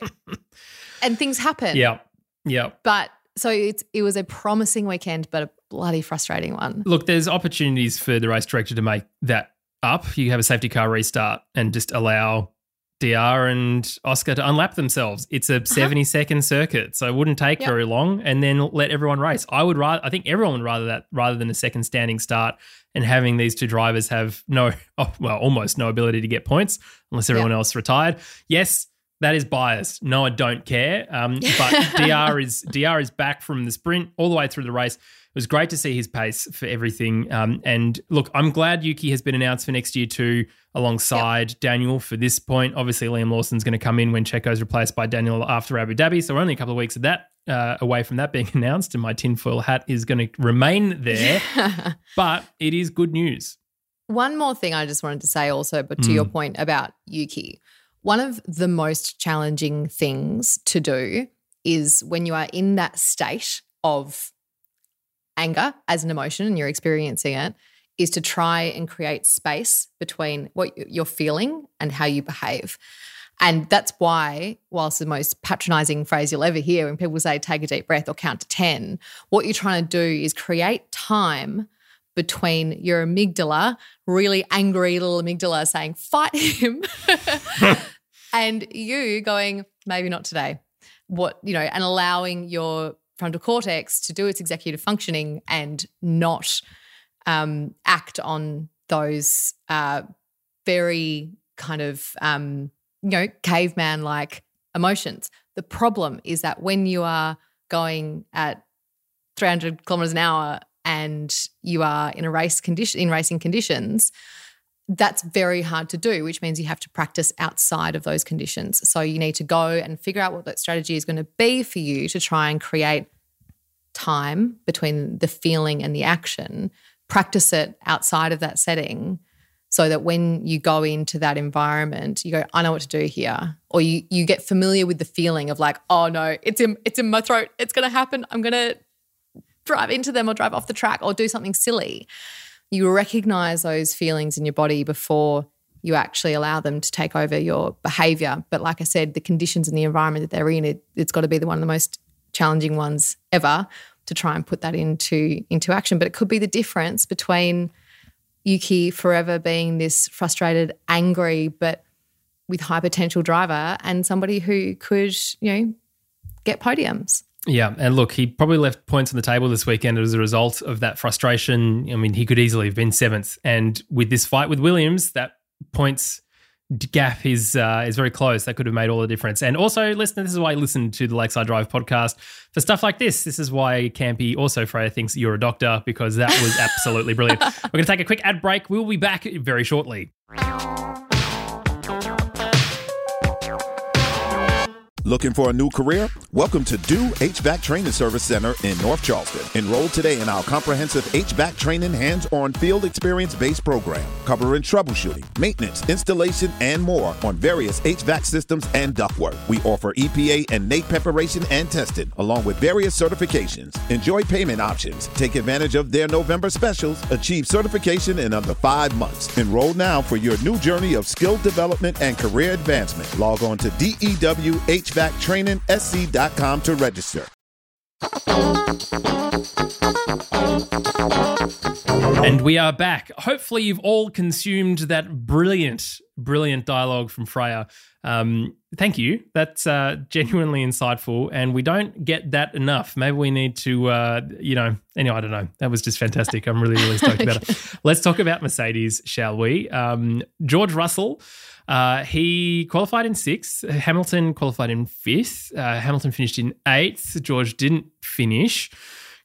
and things happen. yeah, yeah. But so it's it was a promising weekend, but a bloody frustrating one. Look, there's opportunities for the race director to make that up. You have a safety car restart and just allow DR and Oscar to unlap themselves. It's a 70 second circuit, so it wouldn't take Yep. very long, and then let everyone race. I would rather, I think everyone would rather that rather than a second standing start and having these two drivers have no, oh, well, almost no ability to get points unless everyone else retired. Yes. That is biased. No, I don't care. Um, but Dr is Dr is back from the sprint all the way through the race. It was great to see his pace for everything. Um, and look, I'm glad Yuki has been announced for next year too, alongside Daniel for this point. Obviously, Liam Lawson's going to come in when Checo's replaced by Daniel after Abu Dhabi. So we're only a couple of weeks of that uh, away from that being announced, and my tinfoil hat is going to remain there. but it is good news. One more thing I just wanted to say also, but to your point about Yuki, one of the most challenging things to do is when you are in that state of anger as an emotion and you're experiencing it, is to try and create space between what you're feeling and how you behave. And that's why, whilst the most patronizing phrase you'll ever hear when people say take a deep breath or count to 10, what you're trying to do is create time between your amygdala, really angry little amygdala saying, fight him, and you going, maybe not today. What, you know, and allowing your frontal cortex to do its executive functioning and not um, act on those uh, very kind of, um, you know, caveman like emotions. The problem is that when you are going at 300 kilometers an hour and you are in a race condition in racing conditions that's very hard to do which means you have to practice outside of those conditions so you need to go and figure out what that strategy is going to be for you to try and create time between the feeling and the action practice it outside of that setting so that when you go into that environment you go i know what to do here or you you get familiar with the feeling of like oh no it's in it's in my throat. It's to happen. I'm to drive into them or drive off the track or do something silly. You recognize those feelings in your body before you actually allow them to take over your behavior. But like i said the conditions and the environment that they're in it, it's got to be the one of the most challenging ones ever to try and put that into into action but it could be the difference between Yuki forever being this frustrated, angry, but with high potential driver and somebody who could, you know, get podiums. Yeah, and look, he probably left points on the table this weekend as a result of that frustration. I mean, he could easily have been seventh, and with this fight with Williams, that points gap is uh, is very close. That could have made all the difference. And also, listen, this is why I listen to the Lakeside Drive podcast for stuff like this. This is why Campy also Freya thinks you're a doctor because that was absolutely brilliant. We're going to take a quick ad break. We'll be back very shortly. Looking for a new career? Welcome to Do HVAC Training Service Center in North Charleston. Enroll today in our comprehensive HVAC training hands-on field experience-based program, covering troubleshooting, maintenance, installation, and more on various HVAC systems and ductwork. We offer EPA and NATE preparation and testing, along with various certifications. Enjoy payment options. Take advantage of their November specials. Achieve certification in under five months. Enroll now for your new journey of skill development and career advancement. Log on to DEWHVACTrainingSC.com to register. And we are back. Hopefully, you've all consumed that brilliant, brilliant dialogue from Freya. Um, thank you. That's uh, genuinely insightful, and we don't get that enough. Maybe we need to, uh, you know, anyway, I don't know. That was just fantastic. I'm really, really stoked about it. Let's talk about Mercedes, shall we? Um, George Russell. Uh, he qualified in sixth. Hamilton qualified in fifth. Uh, Hamilton finished in eighth. George didn't finish.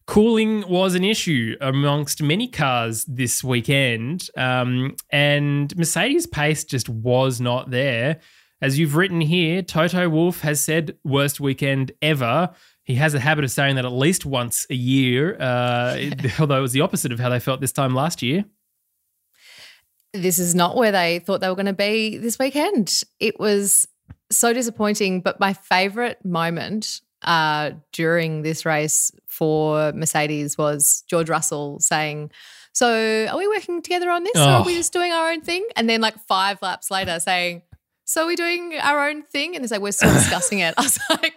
Cooling was an issue amongst many cars this weekend, um, and Mercedes' pace just was not there. As you've written here, Toto Wolff has said worst weekend ever. He has a habit of saying that at least once a year, uh, although it was the opposite of how they felt this time last year. This is not where they thought they were going to be this weekend. It was so disappointing. But my favorite moment uh, during this race for Mercedes was George Russell saying, So are we working together on this or are we Oh. just doing our own thing? And then, like, five laps later, saying, So are we doing our own thing? And it's like, We're still discussing it. I was like,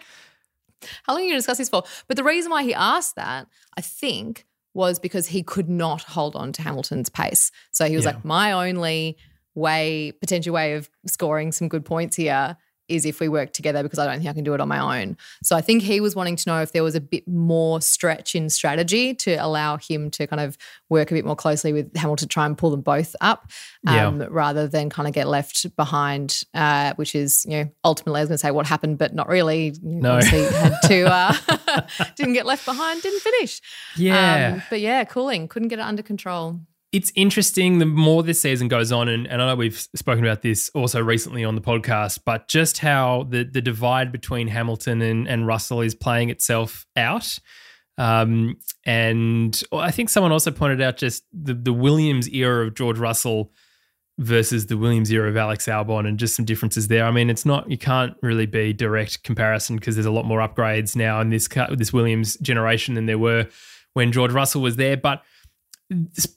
How long are you going to discuss this for? But the reason why he asked that, I think, was because he could not hold on to Hamilton's pace. So he was Yeah. like, My only way, potential way of scoring some good points here is if we work together because I don't think I can do it on my own. So I think he was wanting to know if there was a bit more stretch in strategy to allow him to kind of work a bit more closely with Hamilton to try and pull them both up um, rather than kind of get left behind, uh, which is, you know, ultimately I was going to say what happened, but not really. You No. Obviously had to, uh, didn't get left behind, didn't finish. Yeah. Um, but yeah, cooling, couldn't get it under control. It's interesting the more this season goes on, and, and I know we've spoken about this also recently on the podcast, but just how the the divide between Hamilton and, and Russell is playing itself out. Um, and I think someone also pointed out just the, the Williams era of George Russell versus the Williams era of Alex Albon, and just some differences there. I mean, it's not you can't really be direct comparison because there's a lot more upgrades now in this this Williams generation than there were when George Russell was there, but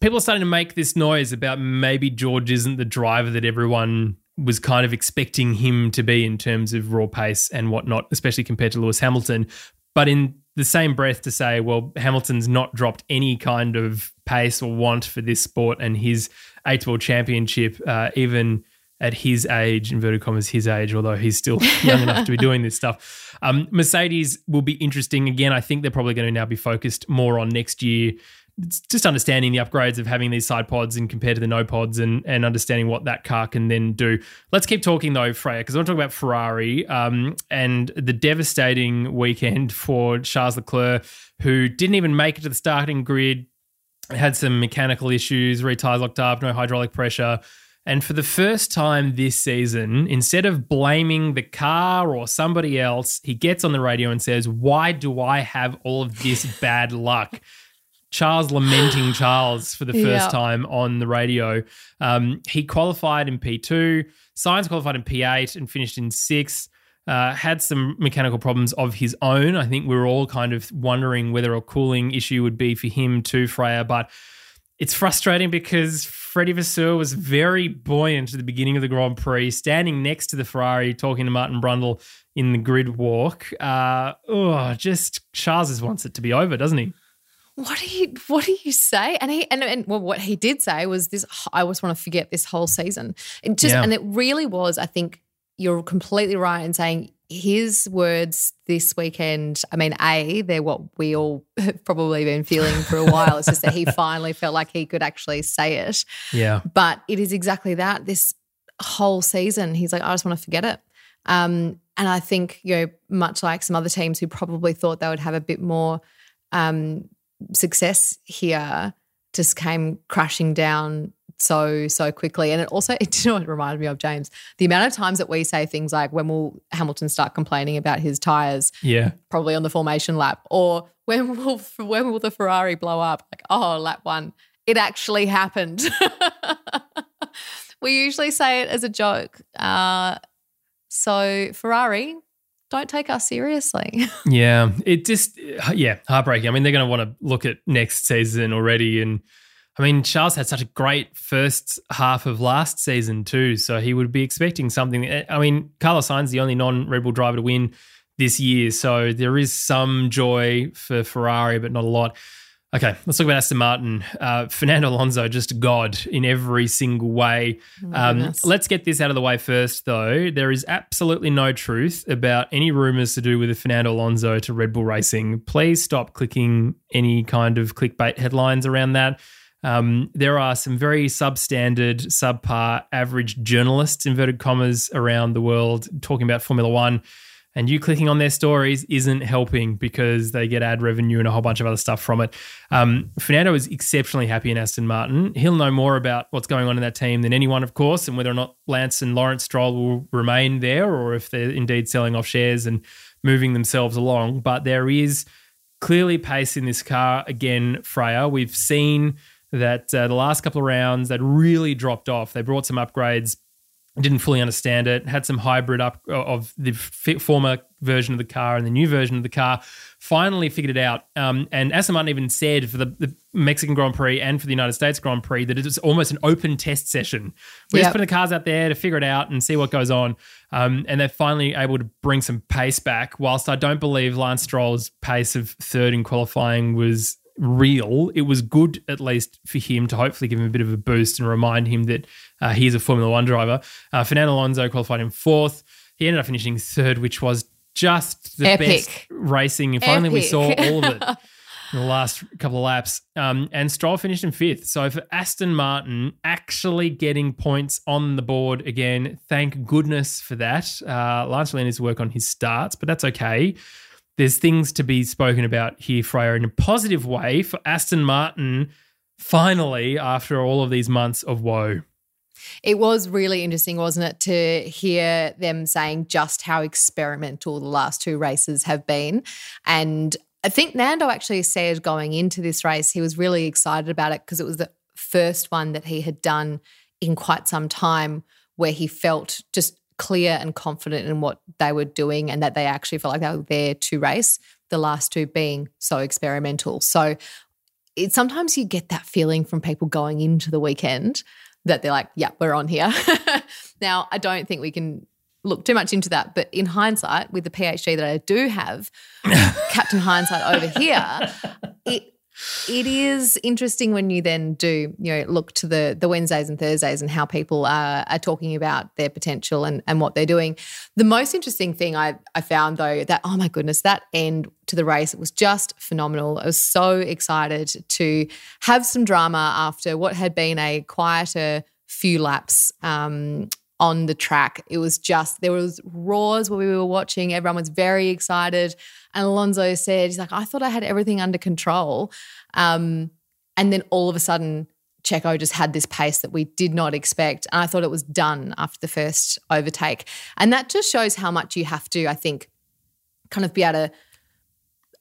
people are starting to make this noise about maybe George isn't the driver that everyone was kind of expecting him to be in terms of raw pace and whatnot, especially compared to Lewis Hamilton. But in the same breath to say, well, Hamilton's not dropped any kind of pace or want for this sport and his eighth world championship, uh, even at his age, inverted commas, his age, although he's still young enough to be doing this stuff. Um, Mercedes will be interesting. Again, I think they're probably going to now be focused more on next year. It's just understanding the upgrades of having these side pods and compared to the no pods and, and understanding what that car can then do. Let's keep talking though, Freya, because I want to talk about Ferrari um, and the devastating weekend for Charles Leclerc, who didn't even make it to the starting grid, had some mechanical issues, rear tires locked up, no hydraulic pressure. And for the first time this season, instead of blaming the car or somebody else, he gets on the radio and says, Why do I have all of this bad luck? Charles lamenting Charles for the first Yeah. time on the radio. Um, he qualified in P2, Sainz qualified in P8 and finished in sixth. Uh, had some mechanical problems of his own. I think we were all kind of wondering whether a cooling issue would be for him too, Freya. But it's frustrating because Freddie Vasseur was very buoyant at the beginning of the Grand Prix, standing next to the Ferrari, talking to Martin Brundle in the grid walk. Uh, oh, just Charles just wants it to be over, doesn't he? What do you What do you say? And he and, and well, what he did say was this: I just want to forget this whole season. It just Yeah. and it really was. I think you're completely right in saying his words this weekend. I mean, a they're what we all have probably been feeling for a while. It's just that he finally felt like he could actually say it. Yeah. But it is exactly that. This whole season, he's like, I just want to forget it. Um, and I think, you know, much like some other teams who probably thought they would have a bit more um, success here, just came crashing down so, so quickly. And it also, it, you know it reminded me of, James? The amount of times that we say things like, when will Hamilton start complaining about his tyres? Yeah. probably on the formation lap, or when will when will the Ferrari blow up? Like, oh, lap one, it actually happened. we usually say it as a joke. Uh, so Ferrari, don't take us seriously. Yeah, it just uh, yeah, heartbreaking. I mean, they're going to want to look at next season already, and I mean, Charles had such a great first half of last season too, so he would be expecting something. Eh, I mean, Carlos Sainz the only non-Red Bull driver to win this year, so there is some joy for Ferrari, but not a lot. Okay, let's talk about Aston Martin. Uh, Fernando Alonso, just God in every single way. Um, let's get this out of the way first, though. There is absolutely no truth about any rumors to do with Fernando Alonso to Red Bull Racing. Please stop clicking any kind of clickbait headlines around that. Um, there are some very substandard, subpar, average journalists, inverted commas, around the world talking about Formula One. And you clicking on their stories isn't helping because they get ad revenue and a whole bunch of other stuff from it. Um, Fernando is exceptionally happy in Aston Martin. He'll know more about what's going on in that team than anyone, of course, and whether or not Lance and Lawrence Stroll will remain there or if they're indeed selling off shares and moving themselves along. But there is clearly pace in this car again, Freya. We've seen that uh, the last couple of rounds that really dropped off. They brought some upgrades didn't fully understand it, had some hybrid up uh, of the f- former version of the car and the new version of the car. Finally figured it out. Um, and Aston Martin even said for the, the, Mexican Grand Prix and for the United States Grand Prix that it was almost an open test session. We're Yep. just putting the cars out there to figure it out and see what goes on. Um, and they're finally able to bring some pace back. Whilst I don't believe Lance Stroll's pace of third in qualifying was real, it was good at least for him to hopefully give him a bit of a boost and remind him that uh, he's a Formula One driver. Uh, Fernando Alonso qualified in fourth. He ended up finishing third, which was just the Epic. best racing. If only we saw all of it in the last couple of laps. Um, and Stroll finished in fifth. So for Aston Martin actually getting points on the board again, thank goodness for that. Uh, Lance needs to work on his starts, but that's okay. There's things to be spoken about here, Freya, in a positive way for Aston Martin. Finally, after all of these months of woe. It was really interesting, wasn't it, to hear them saying just how experimental the last two races have been. And I think Nando actually said going into this race, he was really excited about it because it was the first one that he had done in quite some time where he felt just clear and confident in what they were doing and that they actually felt like they were there to race. The last two being so experimental. So it, sometimes you get that feeling from people going into the weekend that they're like, yeah, we're on here. now, I don't think we can look too much into that, but in hindsight, with the PhD that I do have, Captain Hindsight over here, it it is interesting when you then do, you know, look to the the Wednesdays and Thursdays and how people are, are talking about their potential and, and what they're doing. The most interesting thing I, I found though that oh my goodness, that end to the race, it was just phenomenal. I was so excited to have some drama after what had been a quieter few laps um, on the track. It was just there was roars while we were watching. Everyone was very excited. And Alonso said, he's like, I thought I had everything under control. Um, and then all of a sudden, Checo just had this pace that we did not expect. And I thought it was done after the first overtake. And that just shows how much you have to, I think, kind of be able to,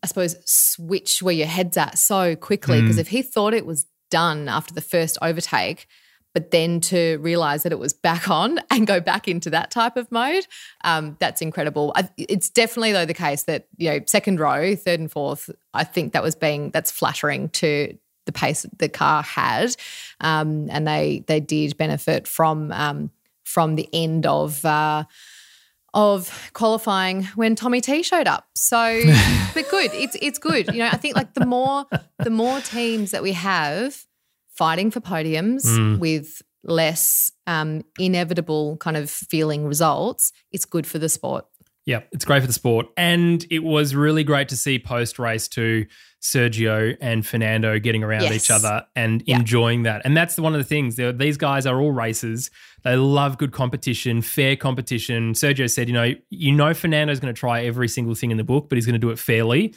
I suppose, switch where your head's at so quickly. Because if he thought it was done after the first overtake, but then to realize that it was back on and go back into that type of mode, um, that's incredible. I, it's definitely though the case that you know second row, third and fourth. I think that was being that's flattering to the pace that the car had, um, and they they did benefit from um, from the end of. Uh, of qualifying when Tommy T showed up. So, but good. It's it's good. You know, I think like the more the more teams that we have fighting for podiums with less um, inevitable kind of feeling results, it's good for the sport. Yeah, it's great for the sport. And it was really great to see post race to Sergio and Fernando getting around Yes. each other and Yeah. enjoying that. And that's one of the things. These guys are all racers. They love good competition, fair competition. Sergio said, you know, you know Fernando's going to try every single thing in the book, but he's going to do it fairly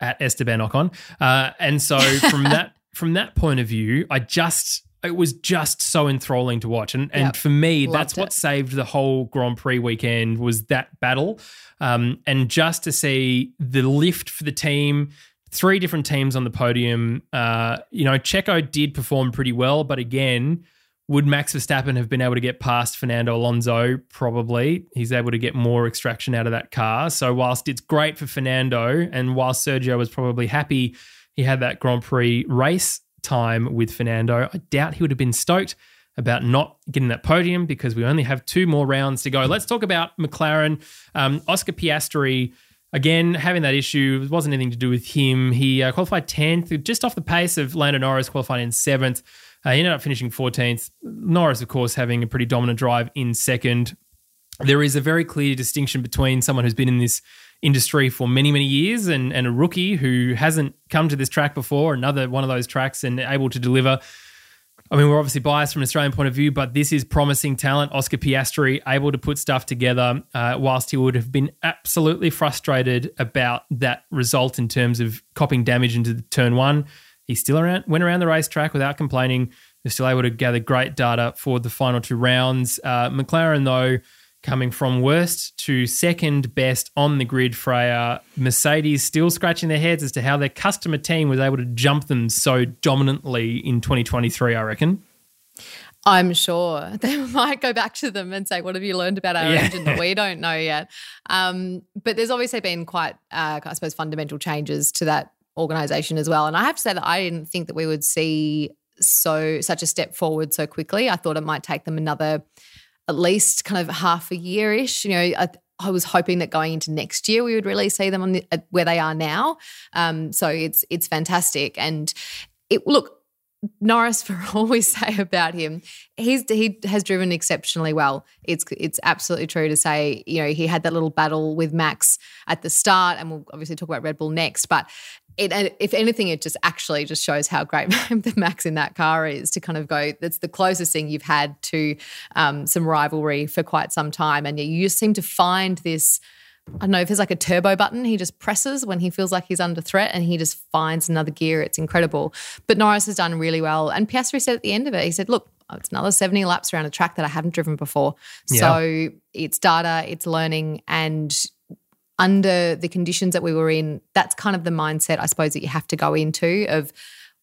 at Esteban Ocon. Uh, and so from that from that point of view, I just it was just so enthralling to watch. And and Yep. for me, Loved that's what it. saved the whole Grand Prix weekend was that battle. Um, and just to see the lift for the team, three different teams on the podium. Uh, you know, Checo did perform pretty well, but again, would Max Verstappen have been able to get past Fernando Alonso? Probably. He's able to get more extraction out of that car. So, whilst it's great for Fernando, and whilst Sergio was probably happy he had that Grand Prix race time with Fernando, I doubt he would have been stoked about not getting that podium because we only have two more rounds to go. Let's talk about McLaren. Um, Oscar Piastri Again, having that issue It wasn't anything to do with him. He uh, qualified 10th, just off the pace of Lando Norris qualifying in 7th. Uh, he ended up finishing 14th. Norris, of course, having a pretty dominant drive in second. There is a very clear distinction between someone who's been in this industry for many, many years and, and a rookie who hasn't come to this track before, another one of those tracks, and able to deliver. I mean, we're obviously biased from an Australian point of view, but this is promising talent. Oscar Piastri able to put stuff together, uh, whilst he would have been absolutely frustrated about that result in terms of copping damage into turn one. He still around, went around the racetrack without complaining. They're still able to gather great data for the final two rounds. Uh, McLaren, though, coming from worst to second best on the grid, Freya. Mercedes still scratching their heads as to how their customer team was able to jump them so dominantly in 2023, I reckon. I'm sure they might go back to them and say, "What have you learned about our yeah. engine that we don't know yet?" Um, but there's obviously been quite, uh, I suppose, fundamental changes to that organization as well. And I have to say that I didn't think that we would see so such a step forward so quickly. I thought it might take them another at least kind of half a year ish. You know, I, I, was hoping that going into next year we would really see them on the, where they are now. Um, so it's it's fantastic, and it look. Norris, for all we say about him, he's he has driven exceptionally well. It's it's absolutely true to say, you know, he had that little battle with Max at the start, and we'll obviously talk about Red Bull next. But it, if anything, it just actually just shows how great the Max in that car is to kind of go. That's the closest thing you've had to um, some rivalry for quite some time, and you just seem to find this. I don't know if there's like a turbo button he just presses when he feels like he's under threat and he just finds another gear. It's incredible. But Norris has done really well. And Piastri said at the end of it, he said, Look, it's another 70 laps around a track that I haven't driven before. Yeah. So it's data, it's learning, and under the conditions that we were in, that's kind of the mindset, I suppose, that you have to go into of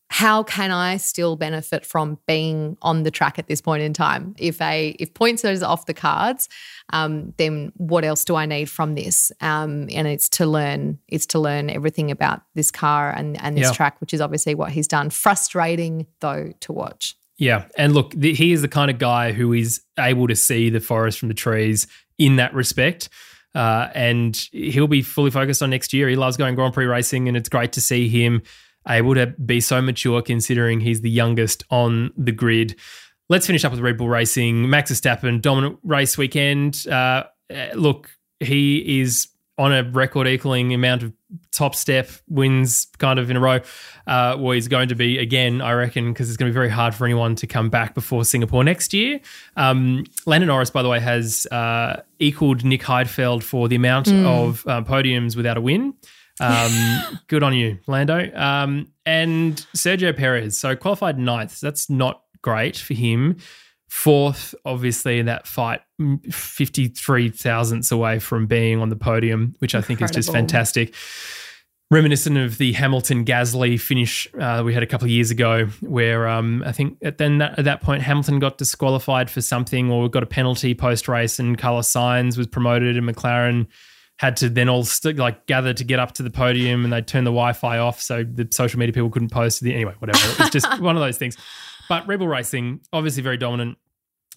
how can I still benefit from being on the track at this point in time? If a if points is off the cards, um, then what else do I need from this? Um, and it's to learn it's to learn everything about this car and and this yeah. track, which is obviously what he's done. Frustrating though to watch. Yeah, and look, the, he is the kind of guy who is able to see the forest from the trees in that respect. Uh, and he'll be fully focused on next year. He loves going Grand Prix racing, and it's great to see him able to be so mature considering he's the youngest on the grid. Let's finish up with Red Bull Racing. Max Verstappen, dominant race weekend. Uh, look, he is on a record equaling amount of top step wins kind of in a row. Uh, well, he's going to be again, I reckon, because it's going to be very hard for anyone to come back before Singapore next year. Um, Lando Norris, by the way, has uh, equaled Nick Heidfeld for the amount mm. of uh, podiums without a win. Um, good on you, Lando. Um, and Sergio Perez, so qualified ninth. That's not great for him fourth, obviously, in that fight, 53 thousandths away from being on the podium, which I think is just fantastic. Reminiscent of the Hamilton Gasly finish uh, we had a couple of years ago, where um, I think at then that, at that point Hamilton got disqualified for something or got a penalty post race, and Carlos Sainz was promoted, and McLaren had to then all st- like gather to get up to the podium, and they turned the Wi-Fi off, so the social media people couldn't post. The, anyway, whatever. It was just one of those things. But Red Bull Racing, obviously very dominant.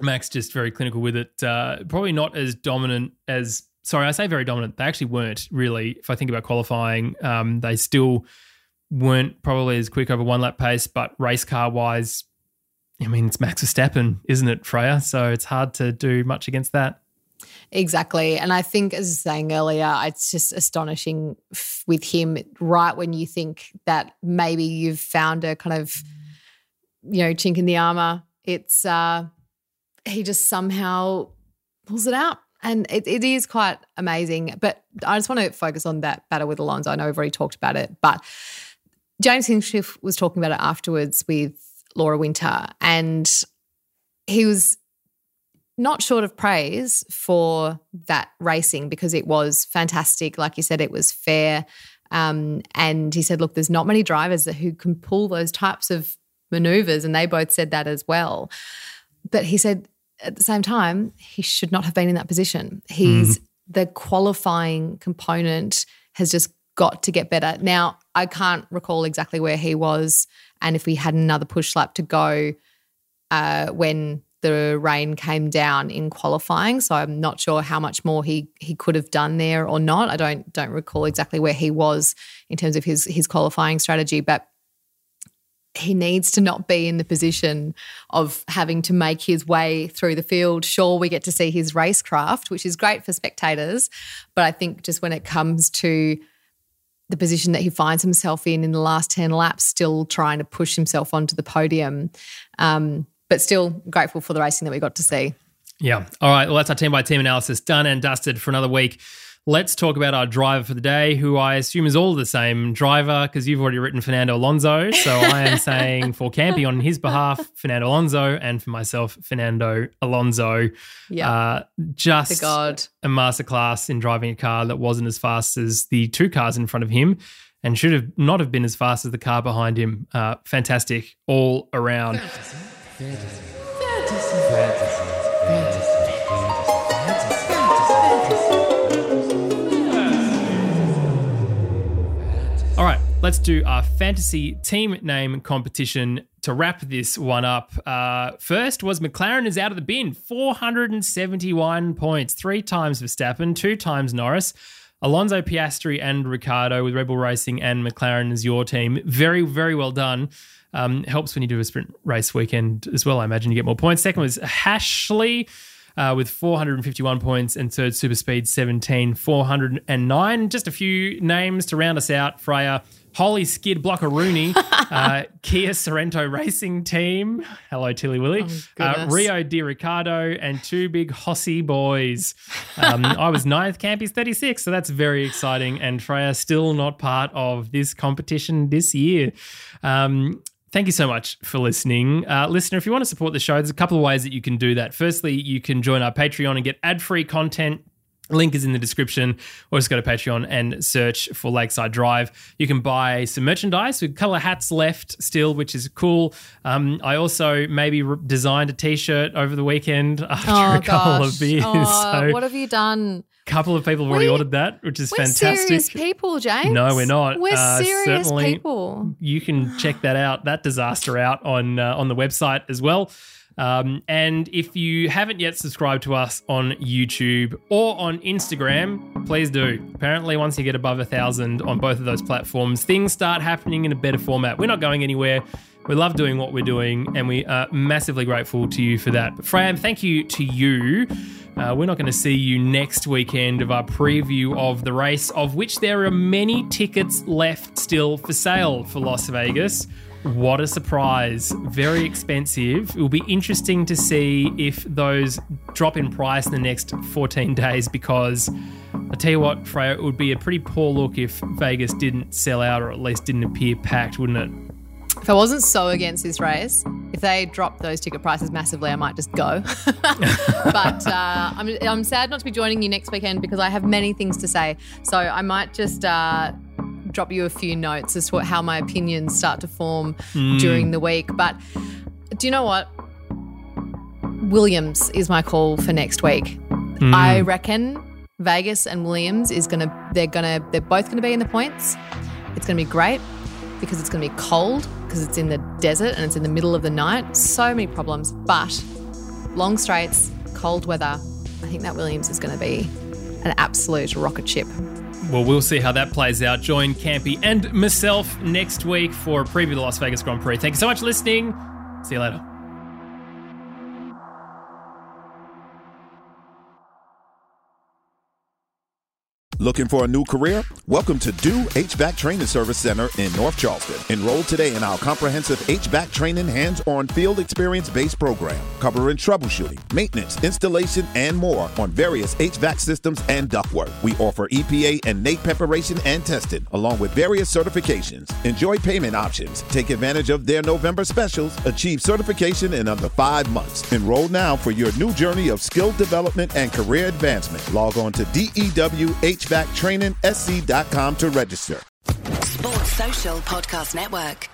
Max just very clinical with it. Uh, probably not as dominant as. Sorry, I say very dominant. They actually weren't really. If I think about qualifying, um, they still weren't probably as quick over one lap pace. But race car wise, I mean, it's Max Verstappen, isn't it, Freya? So it's hard to do much against that. Exactly. And I think, as I was saying earlier, it's just astonishing with him right when you think that maybe you've found a kind of you know, chink in the armor. It's uh he just somehow pulls it out. And it, it is quite amazing. But I just want to focus on that battle with Alonso. I know we've already talked about it, but James Hinchcliffe was talking about it afterwards with Laura Winter, and he was not short of praise for that racing because it was fantastic. Like you said, it was fair. Um, and he said, look, there's not many drivers who can pull those types of maneuvers. And they both said that as well. But he said at the same time, he should not have been in that position. He's mm. the qualifying component has just got to get better. Now, I can't recall exactly where he was and if we had another push lap to go uh, when the rain came down in qualifying. So I'm not sure how much more he he could have done there or not. I don't don't recall exactly where he was in terms of his his qualifying strategy, but he needs to not be in the position of having to make his way through the field. Sure, we get to see his racecraft, which is great for spectators, but I think just when it comes to the position that he finds himself in in the last 10 laps, still trying to push himself onto the podium. Um, but still grateful for the racing that we got to see. Yeah. All right. Well, that's our team by team analysis done and dusted for another week. Let's talk about our driver for the day, who I assume is all the same driver because you've already written Fernando Alonso. So I am saying for Campy on his behalf, Fernando Alonso, and for myself, Fernando Alonso. Yeah. Uh, just The God. a masterclass in driving a car that wasn't as fast as the two cars in front of him and should have not have been as fast as the car behind him. Uh, fantastic all around. All right, let's do our fantasy team name competition to wrap this one up. Uh, first was McLaren is out of the bin, 471 points, three times Verstappen, two times Norris. Alonso Piastri and Ricciardo with Red Bull Racing and McLaren as your team. Very, very well done. Um, helps when you do a sprint race weekend as well. I imagine you get more points. Second was Hashley uh, with 451 points, and third Super Speed 17, 409. Just a few names to round us out. Freya, Holy Skid Blocker Rooney, uh, Kia Sorrento Racing Team. Hello, Tilly Willy. uh. Rio Di Ricardo, and two big Hossy boys. Um, I was ninth, Campy's 36, so that's very exciting. And Freya still not part of this competition this year. Um, Thank you so much for listening. Uh, listener, if you want to support the show, there's a couple of ways that you can do that. Firstly, you can join our Patreon and get ad free content. Link is in the description, or just go to Patreon and search for Lakeside Drive. You can buy some merchandise. We've a couple of hats left still, which is cool. Um, I also maybe re- designed a T-shirt over the weekend after Oh, a couple gosh. of beers. Oh, so what have you done? a couple of people have already We- ordered that, which is fantastic. Serious people, James. No, we're not. We're Uh, serious people. you can check that out, that disaster out on uh, on the website as well. Um, and if you haven't yet subscribed to us on YouTube or on Instagram, please do. Apparently, once you get above a thousand on both of those platforms, things start happening in a better format. We're not going anywhere. We love doing what we're doing, and we are massively grateful to you for that. But Fran, thank you to you. Uh, we're not going to see you next weekend of our preview of the race, of which there are many tickets left still for sale for Las Vegas. What a surprise. Very expensive. It will be interesting to see if those drop in price in the next 14 days because I tell you what, Freya, it would be a pretty poor look if Vegas didn't sell out or at least didn't appear packed, wouldn't it? If I wasn't so against this race, if they dropped those ticket prices massively, I might just go. but uh, I'm, I'm sad not to be joining you next weekend because I have many things to say. So I might just uh, drop you a few notes as to what, how my opinions start to form hmm. during the week. But do you know what? Williams is my call for next week. Hmm. I reckon Vegas and Williams is gonna they're gonna they're both gonna be in the points. It's gonna be great because it's gonna be cold because it's in the desert and it's in the middle of the night. So many problems, but long straights, cold weather. I think that Williams is gonna be an absolute rocket ship. Well, we'll see how that plays out. Join Campy and myself next week for a preview of the Las Vegas Grand Prix. Thank you so much for listening. See you later. Looking for a new career? Welcome to DEW HVAC Training Service Center in North Charleston. Enroll today in our comprehensive HVAC training hands-on field experience-based program, covering troubleshooting, maintenance, installation, and more on various HVAC systems and ductwork. We offer EPA and NATE preparation and testing, along with various certifications. Enjoy payment options. Take advantage of their November specials. Achieve certification in under five months. Enroll now for your new journey of skill development and career advancement. Log on to DEWHVACTrainingSC.com to register. Sports Social Podcast Network.